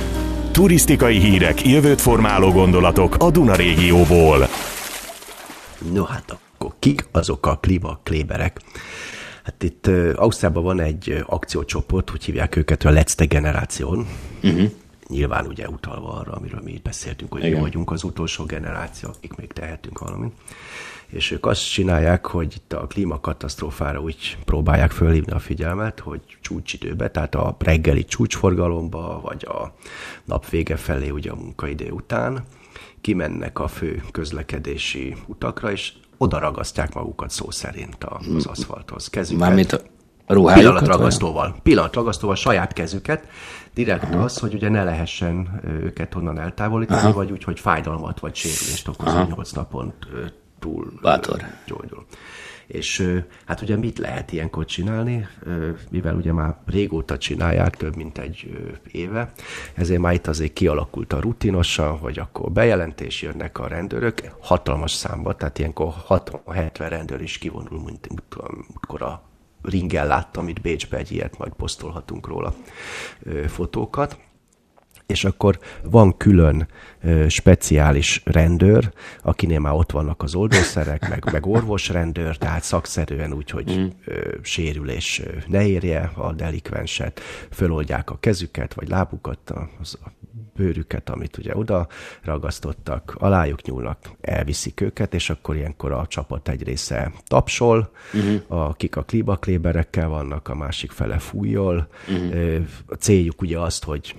Turisztikai hírek, jövőt formáló gondolatok a Duna régióból. No hát akkor kik azok a klímakléberek? Hát itt Ausztriában van egy akciócsoport, hogy hívják őket a Let's Generáción. Uh-huh. Nyilván ugye utalva arra, amiről mi itt beszéltünk, hogy Igen. mi vagyunk az utolsó generáció, akik még tehetünk valamit. És ők azt csinálják, hogy itt a klímakatasztrófára úgy próbálják fölhívni a figyelmet, hogy csúcsidőbe, tehát a reggeli csúcsforgalomba, vagy a nap vége felé, ugye a munkaidő után, kimennek a fő közlekedési utakra, és oda ragasztják magukat szó szerint az aszfalthoz. Kezüket. Mármint a ruhájukat? Pillanatragasztóval. Pillanatragasztóval saját kezüket. Direkt Aha. az, hogy ugye ne lehessen őket onnan eltávolítani, Aha. vagy úgy, hogy fájdalmat vagy sérülést okozó 8 napon túl Bátor. gyógyul. És hát ugye mit lehet ilyenkor csinálni, mivel ugye már régóta csinálják, több mint egy éve, ezért már itt azért kialakult a rutinosan, hogy akkor bejelentés jönnek a rendőrök, hatalmas számba, tehát ilyenkor 60-70 rendőr is kivonul, mint amikor a ringen láttam itt Bécsbe egy ilyet, majd posztolhatunk róla fotókat és akkor van külön speciális rendőr, akinél már ott vannak az oldószerek, meg, meg orvosrendőr, tehát szakszerűen úgy, hogy mm. sérülés ne érje a delikvenset, föloldják a kezüket, vagy lábukat, az, a bőrüket, amit ugye oda ragasztottak, alájuk nyúlnak, elviszik őket, és akkor ilyenkor a csapat egy része tapsol, uh-huh. akik a klíbakléberekkel vannak, a másik fele fújjol. Uh-huh. A céljuk ugye azt, hogy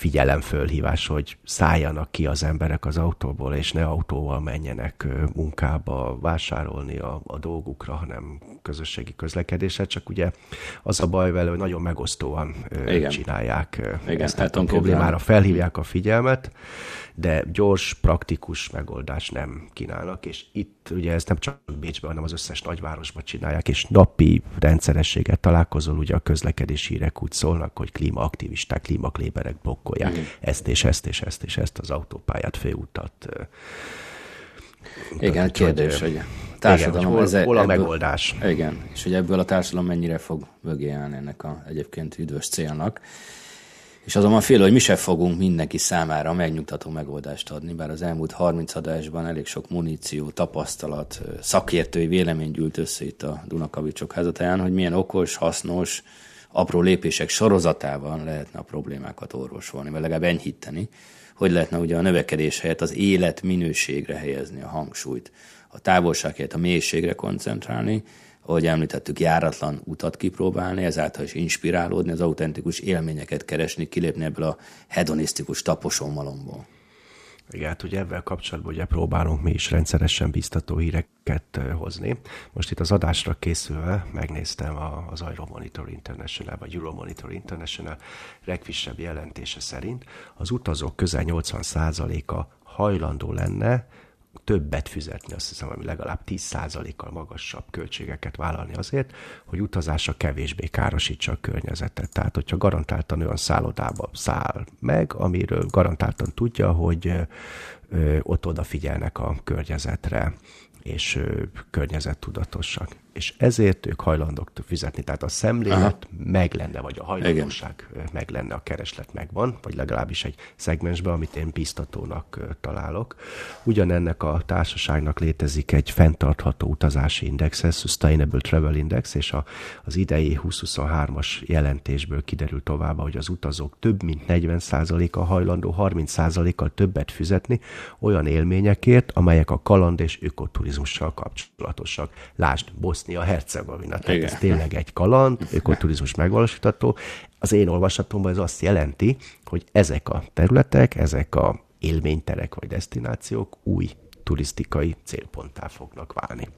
figyelemfölhívás, hogy szálljanak ki az emberek az autóból, és ne autóval menjenek munkába vásárolni a, a dolgukra, hanem közösségi közlekedéssel, csak ugye az a baj vele, hogy nagyon megosztóan Igen. csinálják Igen, ezt hát a problémára, felhívják a figyelmet, de gyors, praktikus megoldást nem kínálnak, és itt ugye ez nem csak Bécsben, hanem az összes nagyvárosban csinálják, és napi rendszerességet találkozol, ugye a közlekedési hírek úgy szólnak, hogy klímaaktivisták, klímakléberek blokkolják mm. ezt és ezt és ezt és ezt az autópályát, főutat. Igen, úgy, kérdés, hogy, hogy társadalom, igen, hol, ez, hol a ebből, megoldás. Igen, és hogy ebből a társadalom mennyire fog mögé állni ennek a egyébként üdvös célnak. És azonban fél, hogy mi sem fogunk mindenki számára megnyugtató megoldást adni, bár az elmúlt 30 adásban elég sok muníció, tapasztalat, szakértői vélemény gyűlt össze itt a Dunakavicsok házatáján, hogy milyen okos, hasznos, apró lépések sorozatával lehetne a problémákat orvosolni, vagy legalább enyhíteni, hogy lehetne ugye a növekedés helyett az élet minőségre helyezni a hangsúlyt, a távolság helyett a mélységre koncentrálni, ahogy említettük, járatlan utat kipróbálni, ezáltal is inspirálódni, az autentikus élményeket keresni, kilépni ebből a hedonisztikus taposómalomból. Igen, hát ugye ebben kapcsolatban ugye próbálunk mi is rendszeresen biztató híreket hozni. Most itt az adásra készülve megnéztem az Euromonitor International, vagy Euromonitor International legfrissebb jelentése szerint az utazók közel 80%-a hajlandó lenne többet fizetni, azt hiszem, ami legalább 10%-kal magasabb költségeket vállalni azért, hogy utazása kevésbé károsítsa a környezetet. Tehát, hogyha garantáltan olyan szállodába száll meg, amiről garantáltan tudja, hogy ott odafigyelnek a környezetre, és környezettudatosak és ezért ők hajlandók fizetni. Tehát a szemlélet Aha. meg lenne, vagy a hajlandóság Igen. meg lenne, a kereslet megvan, vagy legalábbis egy szegmensben, amit én biztatónak találok. Ugyanennek a társaságnak létezik egy fenntartható utazási index, Sustainable Travel Index, és a, az idei 2023-as jelentésből kiderül tovább, hogy az utazók több mint 40%-a hajlandó 30%-kal többet fizetni olyan élményekért, amelyek a kaland és ökoturizmussal kapcsolatosak. Lásd, Bosz Bosznia-Hercegovina. Tehát ez tényleg egy kaland, ökoturizmus megvalósítható. Az én olvasatomban ez azt jelenti, hogy ezek a területek, ezek a élményterek vagy destinációk új turisztikai célponttá fognak válni.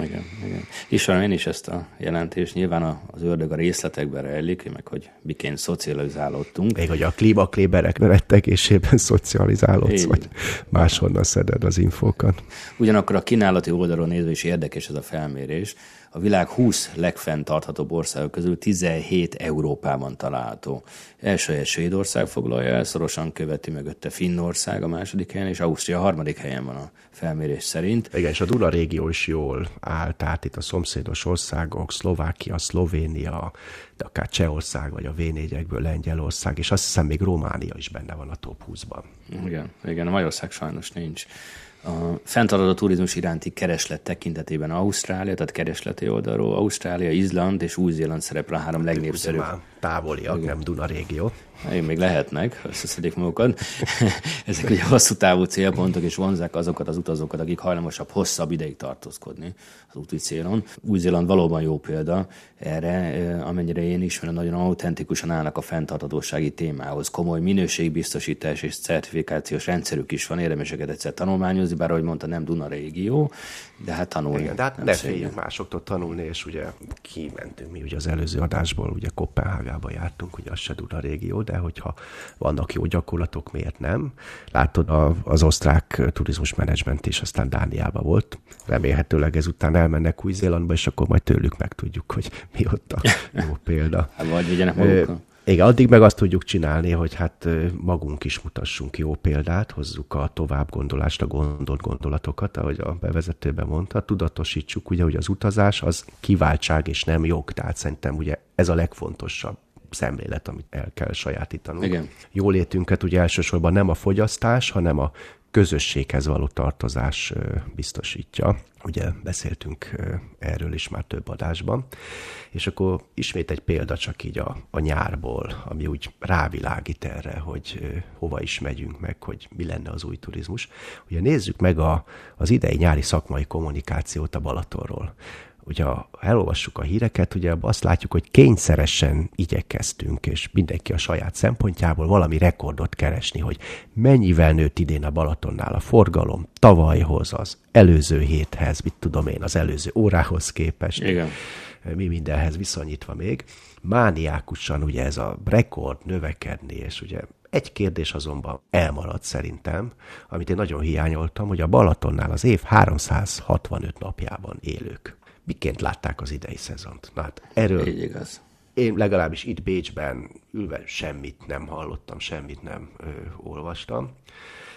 Igen, igen. Ismerem én is ezt a jelentést. Nyilván az ördög a részletekben rejlik, meg hogy miként szocializálódtunk. Még hogy a klímakléberek rettegésében szocializálódsz, vagy máshonnan szeded az infókat. Ugyanakkor a kínálati oldalon nézve is érdekes ez a felmérés. A világ 20 legfenntarthatóbb országok közül 17 Európában található. Első egy Svédország foglalja el, szorosan követi mögötte Finnország a második helyen, és Ausztria a harmadik helyen van a felmérés szerint. Igen, és a Duna régió is jól áll, tehát itt a szomszédos országok, Szlovákia, Szlovénia, de akár Csehország, vagy a V4-ekből Lengyelország, és azt hiszem még Románia is benne van a top 20-ban. Igen, igen, a Magyarország sajnos nincs a fenntartható turizmus iránti kereslet tekintetében Ausztrália, tehát keresleti oldalról, Ausztrália, Izland és Új-Zéland szerepel a három legnépszerűbb. Távoliak, nem Duna régió. Én még lehetnek, összeszedik magukat. Ezek ugye hosszú távú célpontok, és vonzák azokat az utazókat, akik hajlamosabb hosszabb ideig tartózkodni az úti célon. Új-Zéland valóban jó példa erre, amennyire én ismerem, nagyon autentikusan állnak a fenntartatósági témához. Komoly minőségbiztosítás és certifikációs rendszerük is van, érdemes őket egyszer tanulmányozni, bár ahogy mondta, nem Duna régió, de hát tanulni. Igen, de hát ne féljünk másoktól tanulni, és ugye kimentünk mi ugye az előző adásból, ugye Kopenhágába jártunk, ugye az se Duna régió, de hogyha vannak jó gyakorlatok, miért nem? Látod, a, az osztrák turizmus menedzsment is aztán Dániába volt. Remélhetőleg ezután elmennek Új-Zélandba, és akkor majd tőlük megtudjuk, hogy mi ott a jó példa. Hát vagy vigyenek magukkal. Igen, addig meg azt tudjuk csinálni, hogy hát magunk is mutassunk jó példát, hozzuk a tovább gondolást, a gondolt gondolatokat, ahogy a bevezetőben mondta, tudatosítsuk ugye, hogy az utazás az kiváltság és nem jog, tehát szerintem ugye ez a legfontosabb szemlélet, amit el kell sajátítanunk. Igen. Jólétünket ugye elsősorban nem a fogyasztás, hanem a közösséghez való tartozás biztosítja. Ugye beszéltünk erről is már több adásban. És akkor ismét egy példa csak így a, a nyárból, ami úgy rávilágít erre, hogy hova is megyünk meg, hogy mi lenne az új turizmus. Ugye nézzük meg a, az idei nyári szakmai kommunikációt a Balatonról ugye ha elolvassuk a híreket, ugye azt látjuk, hogy kényszeresen igyekeztünk, és mindenki a saját szempontjából valami rekordot keresni, hogy mennyivel nőtt idén a Balatonnál a forgalom tavalyhoz, az előző héthez, mit tudom én, az előző órához képest. Igen. Mi mindenhez viszonyítva még. Mániákusan ugye ez a rekord növekedni, és ugye egy kérdés azonban elmaradt szerintem, amit én nagyon hiányoltam, hogy a Balatonnál az év 365 napjában élők miként látták az idei szezont? Na hát erről Így igaz. én legalábbis itt Bécsben ülve semmit nem hallottam, semmit nem ö, olvastam.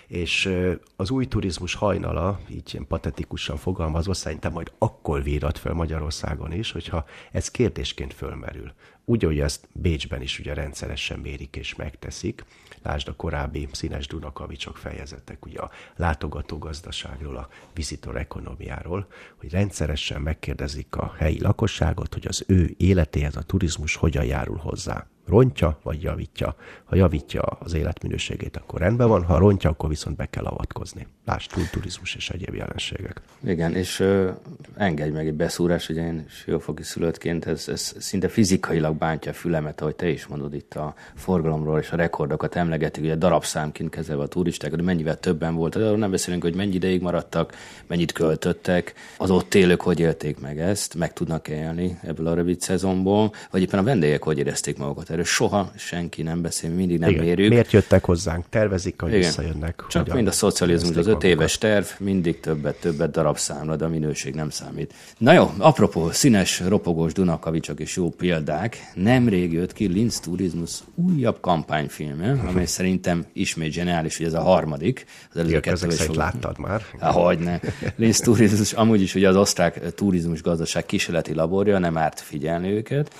És az új turizmus hajnala, így ilyen patetikusan fogalmazva, szerintem majd akkor vírat fel Magyarországon is, hogyha ez kérdésként fölmerül. Úgy, hogy ezt Bécsben is ugye rendszeresen mérik és megteszik, lásd a korábbi színes Dunakavicsok fejezetek, ugye a látogatógazdaságról, a visitor ekonomiáról, hogy rendszeresen megkérdezik a helyi lakosságot, hogy az ő életéhez a turizmus hogyan járul hozzá rontja, vagy javítja. Ha javítja az életminőségét, akkor rendben van, ha rontja, akkor viszont be kell avatkozni. Lásd, túlturizmus és egyéb jelenségek. Igen, és ö, engedj meg egy beszúrás, hogy én siófoki szülöttként ez, ez szinte fizikailag bántja a fülemet, ahogy te is mondod itt a forgalomról és a rekordokat emlegetik, ugye darabszámként kezelve a turistákat, hogy mennyivel többen volt, de arról nem beszélünk, hogy mennyi ideig maradtak, mennyit költöttek, az ott élők hogy élték meg ezt, meg tudnak élni ebből a rövid szezonból, vagy éppen a vendégek hogy érezték magukat erről soha senki nem beszél, mindig nem Igen. mérjük. Miért jöttek hozzánk? Tervezik, hogy Igen. visszajönnek. Csak mind a szocializmus, az öt éves terv, mindig többet, többet darabszámla, de a minőség nem számít. Na jó, apropó, színes, ropogós Dunakavicsok és jó példák. Nemrég jött ki Linz Turizmus újabb kampányfilme, amely szerintem ismét zseniális, hogy ez a harmadik. Az előző kettő is láttad már. Ahogy ne. Linz Turizmus, amúgy is ugye az osztrák turizmus gazdaság kísérleti laborja, nem árt figyelni őket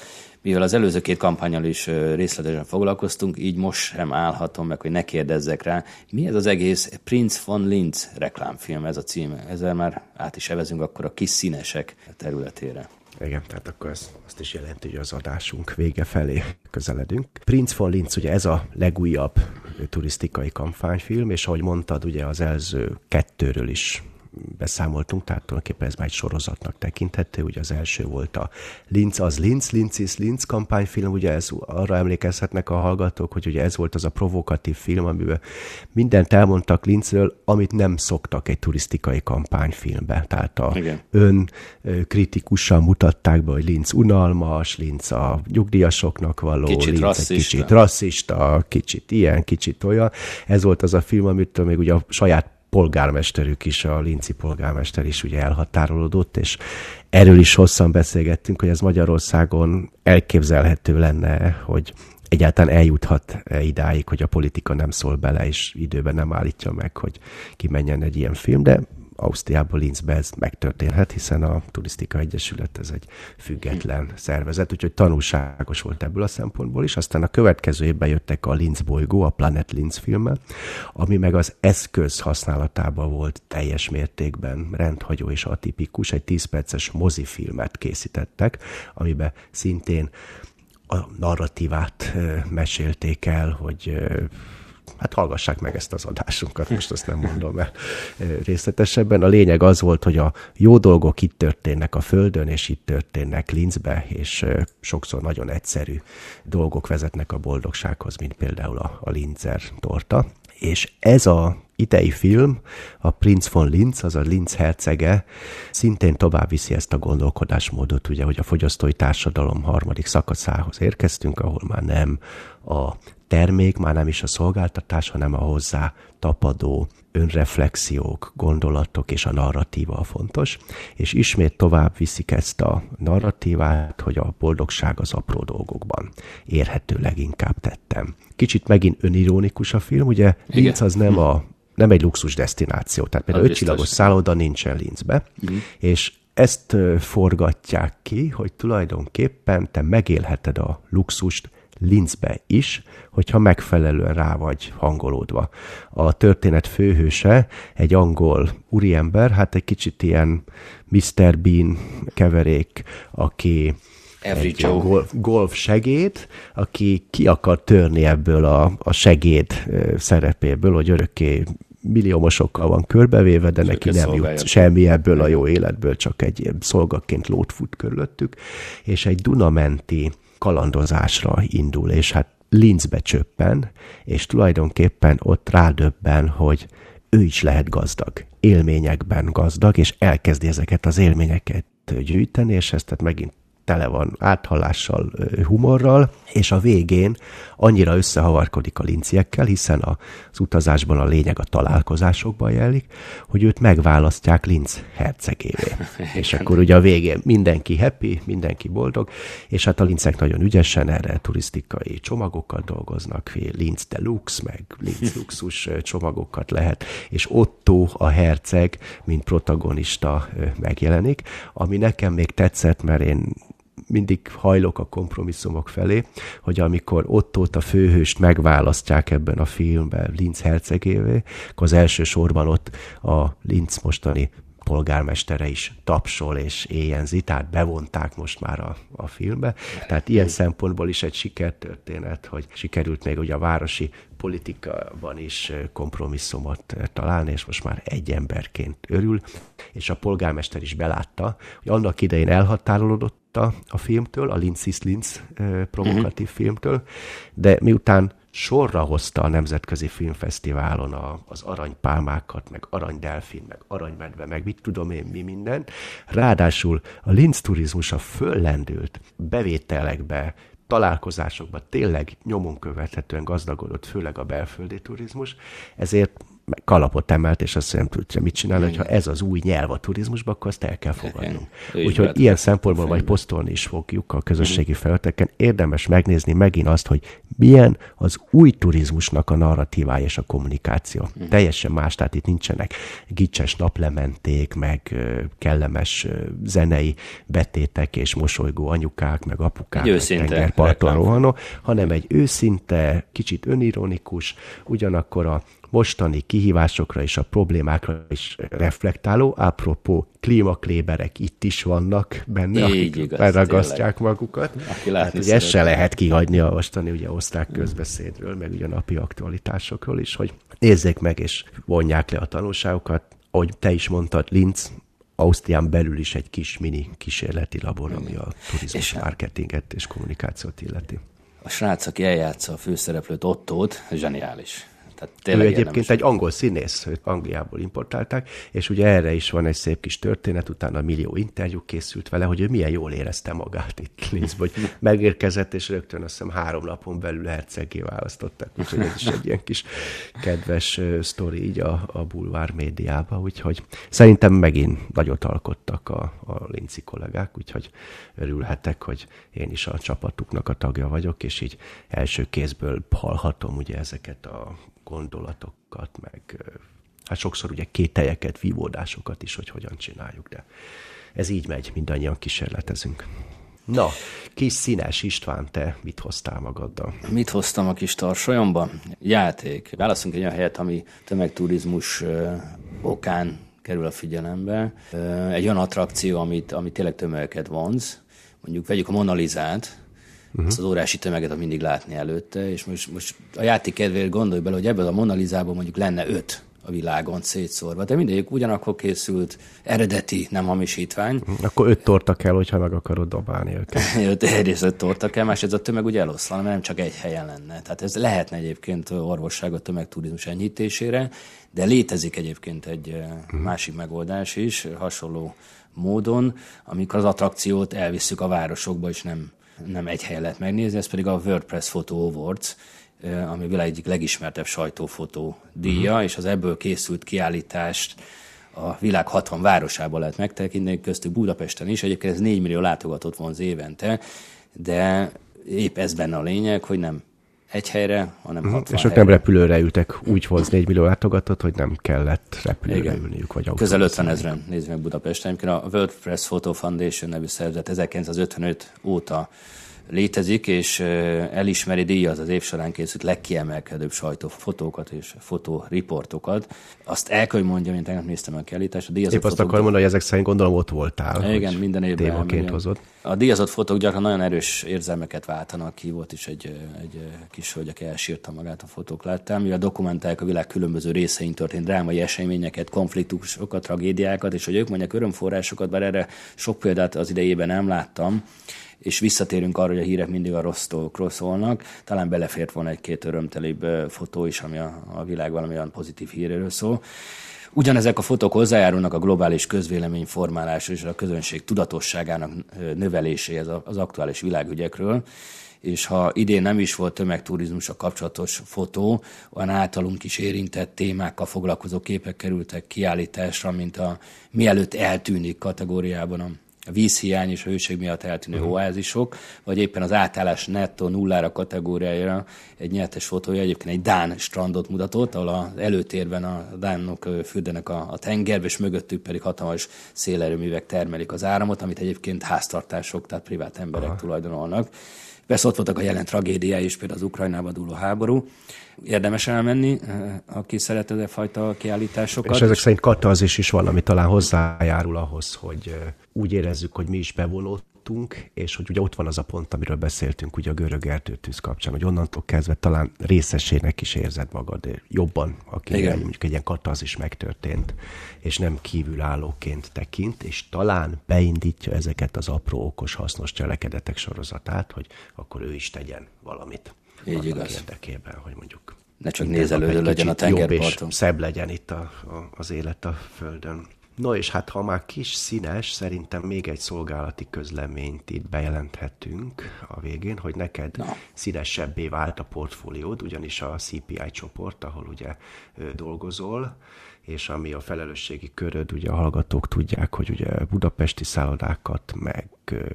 mivel az előző két kampányal is részletesen foglalkoztunk, így most sem állhatom meg, hogy ne kérdezzek rá, mi ez az egész Prince von Linz reklámfilm, ez a címe. Ezzel már át is evezünk akkor a kis színesek területére. Igen, tehát akkor ez azt is jelenti, hogy az adásunk vége felé közeledünk. Prince von Linz, ugye ez a legújabb turisztikai kampányfilm, és ahogy mondtad, ugye az előző kettőről is beszámoltunk, tehát tulajdonképpen ez már egy sorozatnak tekinthető, ugye az első volt a Linz az Linz, Linz is Linz kampányfilm, ugye ez arra emlékezhetnek a hallgatók, hogy ugye ez volt az a provokatív film, amiben mindent elmondtak Linzről, amit nem szoktak egy turisztikai kampányfilmbe, tehát a Igen. ön kritikusan mutatták be, hogy Linz unalmas, Linz a nyugdíjasoknak való, kicsit Linz rasszista. egy kicsit rasszista, kicsit ilyen, kicsit olyan. Ez volt az a film, amit még ugye a saját polgármesterük is, a linci polgármester is ugye elhatárolódott, és erről is hosszan beszélgettünk, hogy ez Magyarországon elképzelhető lenne, hogy egyáltalán eljuthat idáig, hogy a politika nem szól bele, és időben nem állítja meg, hogy kimenjen egy ilyen film, de Ausztriából Linzbe ez megtörténhet, hiszen a Turisztika Egyesület ez egy független szervezet, úgyhogy tanulságos volt ebből a szempontból is. Aztán a következő évben jöttek a Linz bolygó, a Planet Linz filme, ami meg az eszköz használatában volt teljes mértékben rendhagyó és atipikus. Egy 10 perces mozifilmet készítettek, amiben szintén a narratívát mesélték el, hogy hát hallgassák meg ezt az adásunkat, most azt nem mondom el részletesebben. A lényeg az volt, hogy a jó dolgok itt történnek a Földön, és itt történnek Linzbe, és sokszor nagyon egyszerű dolgok vezetnek a boldogsághoz, mint például a, a Linzer torta. És ez a idei film, a Prince von Linz, az a Linz hercege, szintén tovább viszi ezt a gondolkodásmódot, ugye, hogy a fogyasztói társadalom harmadik szakaszához érkeztünk, ahol már nem a termék, már nem is a szolgáltatás, hanem a hozzá tapadó önreflexiók, gondolatok és a narratíva a fontos, és ismét tovább viszik ezt a narratívát, hogy a boldogság az apró dolgokban érhető leginkább tettem. Kicsit megint önironikus a film, ugye? Linz az nem a nem egy luxus destináció, tehát például ötcsillagos szálloda nincsen Linzbe, és ezt forgatják ki, hogy tulajdonképpen te megélheted a luxust Linzbe is, hogyha megfelelően rá vagy hangolódva. A történet főhőse egy angol úriember, hát egy kicsit ilyen Mr. Bean keverék, aki Every egy Joe. golf, golf segéd, aki ki akar törni ebből a, a segéd szerepéből, hogy örökké milliómosokkal van körbevéve, de neki nem jut semmi ebből a jó életből, csak egy szolgaként lótfut körülöttük, és egy Dunamenti kalandozásra indul, és hát Linzbe csöppen, és tulajdonképpen ott rádöbben, hogy ő is lehet gazdag, élményekben gazdag, és elkezdi ezeket az élményeket gyűjteni, és ezt tehát megint tele van áthallással, humorral, és a végén annyira összehavarkodik a linciekkel, hiszen az utazásban a lényeg a találkozásokban jellik, hogy őt megválasztják Linz hercegévé. és akkor ugye a végén mindenki happy, mindenki boldog, és hát a lincek nagyon ügyesen erre turisztikai csomagokat dolgoznak, Linz Deluxe, meg Linz luxus csomagokat lehet, és Otto a herceg, mint protagonista megjelenik, ami nekem még tetszett, mert én mindig hajlok a kompromisszumok felé, hogy amikor Ottót a főhőst megválasztják ebben a filmben Linz hercegévé, akkor az első sorban ott a Linz mostani polgármestere is tapsol és éjjenzi, tehát bevonták most már a, a filmbe. Tehát ilyen szempontból is egy sikertörténet, hogy sikerült még ugye a városi politikában is kompromisszumot találni, és most már egy emberként örül, és a polgármester is belátta, hogy annak idején elhatárolódott a, a filmtől, a Linz is Linz provokatív uh-huh. filmtől, de miután sorra hozta a Nemzetközi Filmfesztiválon a, az aranypálmákat, meg aranydelfin, meg aranymedve, meg mit tudom én, mi minden. Ráadásul a Linz turizmusa föllendült bevételekbe, találkozásokba tényleg nyomon követhetően gazdagodott, főleg a belföldi turizmus, ezért kalapot emelt, és azt nem tudja mit csinálni, hogyha ez az új nyelv a turizmusban, akkor azt el kell fogadnunk. Úgyhogy ilyen szempontból majd posztolni is fogjuk a közösségi mhm. felületeken. Érdemes megnézni megint azt, hogy milyen az új turizmusnak a narratívája és a kommunikáció. Mm. Teljesen más, tehát itt nincsenek gicses naplementék, meg kellemes zenei betétek és mosolygó anyukák, meg apukák, egy meg tengerparton rohanó, hanem egy őszinte, kicsit önironikus, ugyanakkor a mostani kihívásokra és a problémákra is reflektáló. Apropó, klímakléberek itt is vannak benne, Így akik igaz, beragasztják tényleg. magukat. Aki hát, hogy ezt se lehet kihagyni a mostani ugye osztrák közbeszédről, meg ugye a napi aktualitásokról is, hogy nézzék meg és vonják le a tanulságokat. Ahogy te is mondtad, Linz Ausztrián belül is egy kis mini kísérleti labor, ami a turizmus és marketinget és kommunikációt illeti. A srác, aki eljátsza a főszereplőt, Ottót, zseniális. Tehát ő egyébként egy angol színész, őt Angliából importálták, és ugye erre is van egy szép kis történet, utána millió interjú készült vele, hogy ő milyen jól érezte magát itt Linzbe, hogy megérkezett, és rögtön azt hiszem három napon belül herceggé választották, úgyhogy ez is egy ilyen kis kedves sztori így a, a bulvár médiába, úgyhogy szerintem megint nagyot alkottak a, a linci kollégák, úgyhogy örülhetek, hogy én is a csapatuknak a tagja vagyok, és így első kézből hallhatom ugye ezeket a gondolatokat, meg hát sokszor ugye kételyeket, vívódásokat is, hogy hogyan csináljuk, de ez így megy, mindannyian kísérletezünk. Na, kis színes István, te mit hoztál magaddal? Mit hoztam a kis tarsolyomba? Játék. Válaszunk egy olyan helyet, ami tömegturizmus okán kerül a figyelembe. Egy olyan attrakció, amit, amit tényleg tömegeket vonz. Mondjuk vegyük a Monalizát, uh-huh. azt az órási tömeget mindig látni előtte, és most, most a játék kedvéért gondolj bele, hogy ebből a Monalizában mondjuk lenne öt a világon szétszórva. De mindegyik ugyanakkor készült, eredeti, nem hamisítvány. Akkor öt torta kell, hogyha meg akarod dobálni őket. Egyrészt öt torta kell, másrészt a tömeg ugye eloszlana, mert nem csak egy helyen lenne. Tehát ez lehetne egyébként orvosság a tömegturizmus enyhítésére, de létezik egyébként egy uh-huh. másik megoldás is, hasonló módon, amikor az attrakciót elvisszük a városokba, és nem nem egy helyen lehet megnézni, ez pedig a WordPress Photo Awards, ami a világ egyik legismertebb sajtófotó díja, uh-huh. és az ebből készült kiállítást a világ 60 városában lehet megtekinteni, köztük Budapesten is. Egyébként ez 4 millió látogatót vonz évente, de épp ez benne a lényeg, hogy nem egy helyre, hanem uh-huh. 60 És ők nem repülőre ültek, úgy hoz 4 millió látogatót, hogy nem kellett repülőre Igen. ülniük, vagy Közel 50 ezeren nézzük meg Budapesten. A World Press Photo Foundation nevű szervezet 1955 óta létezik, és elismeri díjaz az év során készült legkiemelkedőbb sajtófotókat és fotóriportokat. Azt el kell, hogy mondjam, mint tegnap néztem a kiállítást. A díjazott Épp azt akarom mondani, hogy ezek szerint gondolom ott voltál. Igen, minden évben. Témaként hozott. A díjazott fotók gyakran nagyon erős érzelmeket váltanak ki. Volt is egy, egy kis hölgy, aki elsírta magát a fotók láttam, mivel dokumentálják a világ különböző részein történt drámai eseményeket, konfliktusokat, tragédiákat, és hogy ők mondják örömforrásokat, bár erre sok példát az idejében nem láttam, és visszatérünk arra, hogy a hírek mindig a rossz dolgokról szólnak. Talán belefért volna egy-két örömtelibb fotó is, ami a, a világ valamilyen pozitív híréről szól. Ugyanezek a fotók hozzájárulnak a globális közvélemény formálása és a közönség tudatosságának növeléséhez az aktuális világügyekről, és ha idén nem is volt tömegturizmus a kapcsolatos fotó, olyan általunk is érintett témákkal foglalkozó képek kerültek kiállításra, mint a mielőtt eltűnik kategóriában a vízhiány és a hőség miatt eltűnő uh-huh. oázisok, vagy éppen az átállás nettó nullára kategóriájára egy nyertes fotója egyébként egy Dán strandot mutatott, ahol az előtérben a Dánok fürdenek a, a tengerbe, és mögöttük pedig hatalmas szélerőművek termelik az áramot, amit egyébként háztartások, tehát privát emberek Aha. tulajdonolnak. Persze ott voltak a jelen tragédiái is, például az Ukrajnába dúló háború. Érdemes elmenni, aki szeret a fajta kiállításokat. És ezek szerint katarzis is van, ami talán hozzájárul ahhoz, hogy úgy érezzük, hogy mi is bevonultunk, és hogy ugye ott van az a pont, amiről beszéltünk ugye a görög erdőtűz kapcsán, hogy onnantól kezdve talán részesének is érzed magad jobban, aki Igen. mondjuk egy ilyen katarzis megtörtént, és nem kívülállóként tekint, és talán beindítja ezeket az apró, okos, hasznos cselekedetek sorozatát, hogy akkor ő is tegyen valamit. Így igaz. érdekében, hogy mondjuk ne csak nézelődő legyen a tengerparton. szebb legyen itt a, a, az élet a Földön. No és hát ha már kis színes, szerintem még egy szolgálati közleményt itt bejelenthetünk a végén, hogy neked no. színesebbé vált a portfóliód, ugyanis a CPI csoport, ahol ugye dolgozol, és ami a felelősségi köröd, ugye a hallgatók tudják, hogy ugye budapesti szállodákat, meg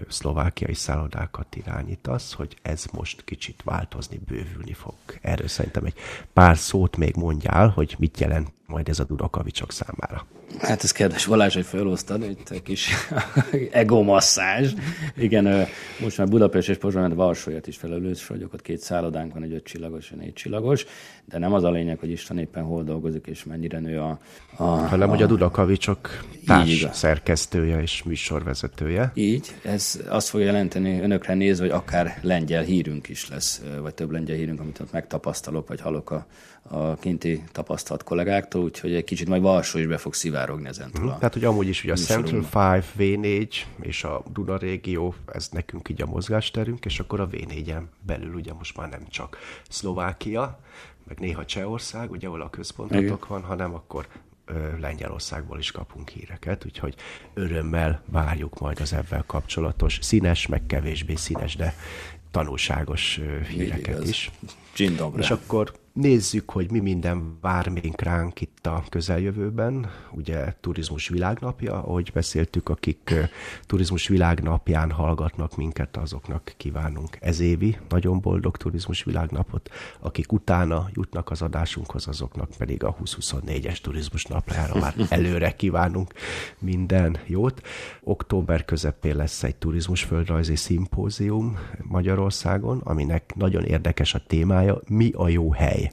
szlovákiai szállodákat irányítasz, hogy ez most kicsit változni, bővülni fog. Erről szerintem egy pár szót még mondjál, hogy mit jelent majd ez a Dunakavicsok számára. Hát ez kedves Balázs, hogy felhoztad, itt egy kis egomasszázs. Igen, most már Budapest és Pozsony, Varsóját is felelős vagyok, ott két szállodánk van, egy öt csillagos, egy négy csillagos, de nem az a lényeg, hogy Isten éppen hol dolgozik, és mennyire nő a... a Hanem, a, hogy a Dunakavicsok társ szerkesztője és műsorvezetője. Így, ez azt fogja jelenteni önökre nézve, hogy akár lengyel hírünk is lesz, vagy több lengyel hírünk, amit ott megtapasztalok, vagy hallok a, a kinti tapasztalt kollégáktól, úgyhogy egy kicsit majd Varsó is be fog szivárogni ezen túl. Uh-huh. Tehát, hogy amúgy is ugye a Central 5, V4 és a Duna régió, ez nekünk így a mozgásterünk, és akkor a V4-en belül ugye most már nem csak Szlovákia, meg néha Csehország, ugye ahol a központotok van, hanem akkor Lengyelországból is kapunk híreket, úgyhogy örömmel várjuk majd az ebben kapcsolatos színes, meg kevésbé színes, de tanulságos híreket is. És akkor Nézzük, hogy mi minden vár még ránk itt a közeljövőben. Ugye Turizmus Világnapja, ahogy beszéltük, akik Turizmus Világnapján hallgatnak minket, azoknak kívánunk ez évi nagyon boldog Turizmus Világnapot. Akik utána jutnak az adásunkhoz, azoknak pedig a 2024-es Turizmus napjára már előre kívánunk minden jót. Október közepén lesz egy turizmus földrajzi szimpózium Magyarországon, aminek nagyon érdekes a témája, mi a jó hely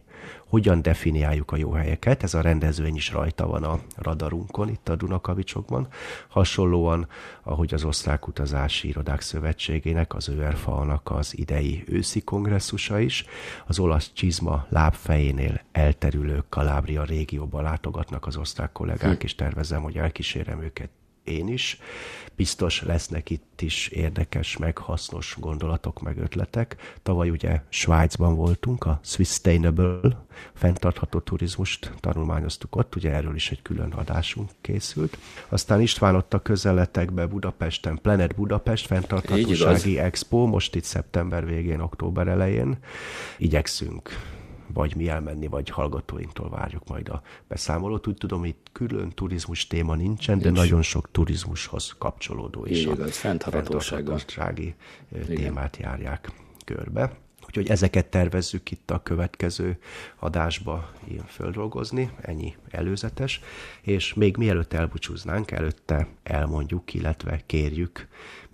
hogyan definiáljuk a jó helyeket. Ez a rendezvény is rajta van a radarunkon, itt a Dunakavicsokban. Hasonlóan, ahogy az Osztrák Utazási Irodák Szövetségének, az ÖRFA-nak az idei őszi kongresszusa is, az olasz csizma lábfejénél elterülő Kalábria régióba látogatnak az osztrák kollégák, hm. és tervezem, hogy elkísérem őket én is. Biztos lesznek itt is érdekes, meg hasznos gondolatok, meg ötletek. Tavaly ugye Svájcban voltunk, a Sustainable, fenntartható turizmust tanulmányoztuk ott, ugye erről is egy külön adásunk készült. Aztán István ott a közeletekbe Budapesten, Planet Budapest fenntarthatósági expo, most itt szeptember végén, október elején. Igyekszünk vagy mi elmenni, vagy hallgatóinktól várjuk majd a beszámolót. Úgy tudom, itt külön turizmus téma nincsen, de nagyon sok turizmushoz kapcsolódó is Igen, a fenntarthatósági témát járják körbe. Úgyhogy ezeket tervezzük itt a következő adásba ilyen földolgozni, ennyi előzetes, és még mielőtt elbúcsúznánk, előtte elmondjuk, illetve kérjük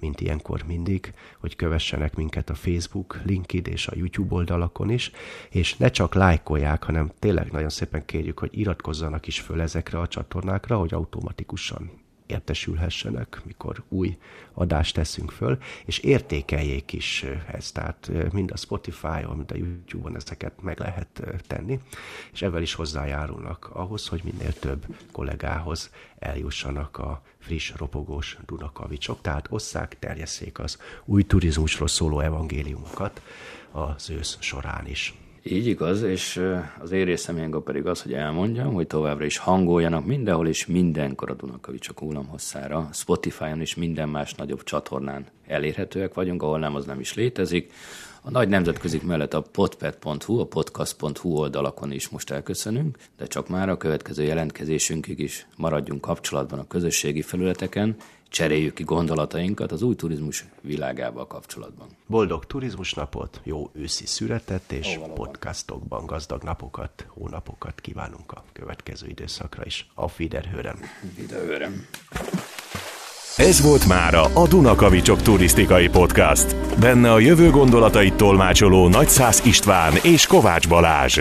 mint ilyenkor mindig, hogy kövessenek minket a Facebook, LinkedIn és a YouTube oldalakon is, és ne csak lájkolják, hanem tényleg nagyon szépen kérjük, hogy iratkozzanak is föl ezekre a csatornákra, hogy automatikusan értesülhessenek, mikor új adást teszünk föl, és értékeljék is ezt, tehát mind a Spotify-on, mind a YouTube-on ezeket meg lehet tenni, és ezzel is hozzájárulnak ahhoz, hogy minél több kollégához eljussanak a friss, ropogós Dunakavicsok, tehát osszák, terjesszék az új turizmusról szóló evangéliumokat az ősz során is. Így igaz, és az én részem pedig az, hogy elmondjam, hogy továbbra is hangoljanak mindenhol és mindenkor a Dunakavicsok hullamhosszára. Spotify-on és minden más nagyobb csatornán elérhetőek vagyunk, ahol nem, az nem is létezik. A nagy nemzetközi mellett a podpet.hu, a podcast.hu oldalakon is most elköszönünk, de csak már a következő jelentkezésünkig is maradjunk kapcsolatban a közösségi felületeken, cseréljük ki gondolatainkat az új turizmus világával kapcsolatban. Boldog turizmusnapot, jó őszi születet és oh, podcastokban gazdag napokat, hónapokat kívánunk a következő időszakra is. A Fiderhőrem. Fiderhőrem. Ez volt mára a Dunakavicsok turisztikai podcast. Benne a jövő gondolatait tolmácsoló Nagyszász István és Kovács Balázs.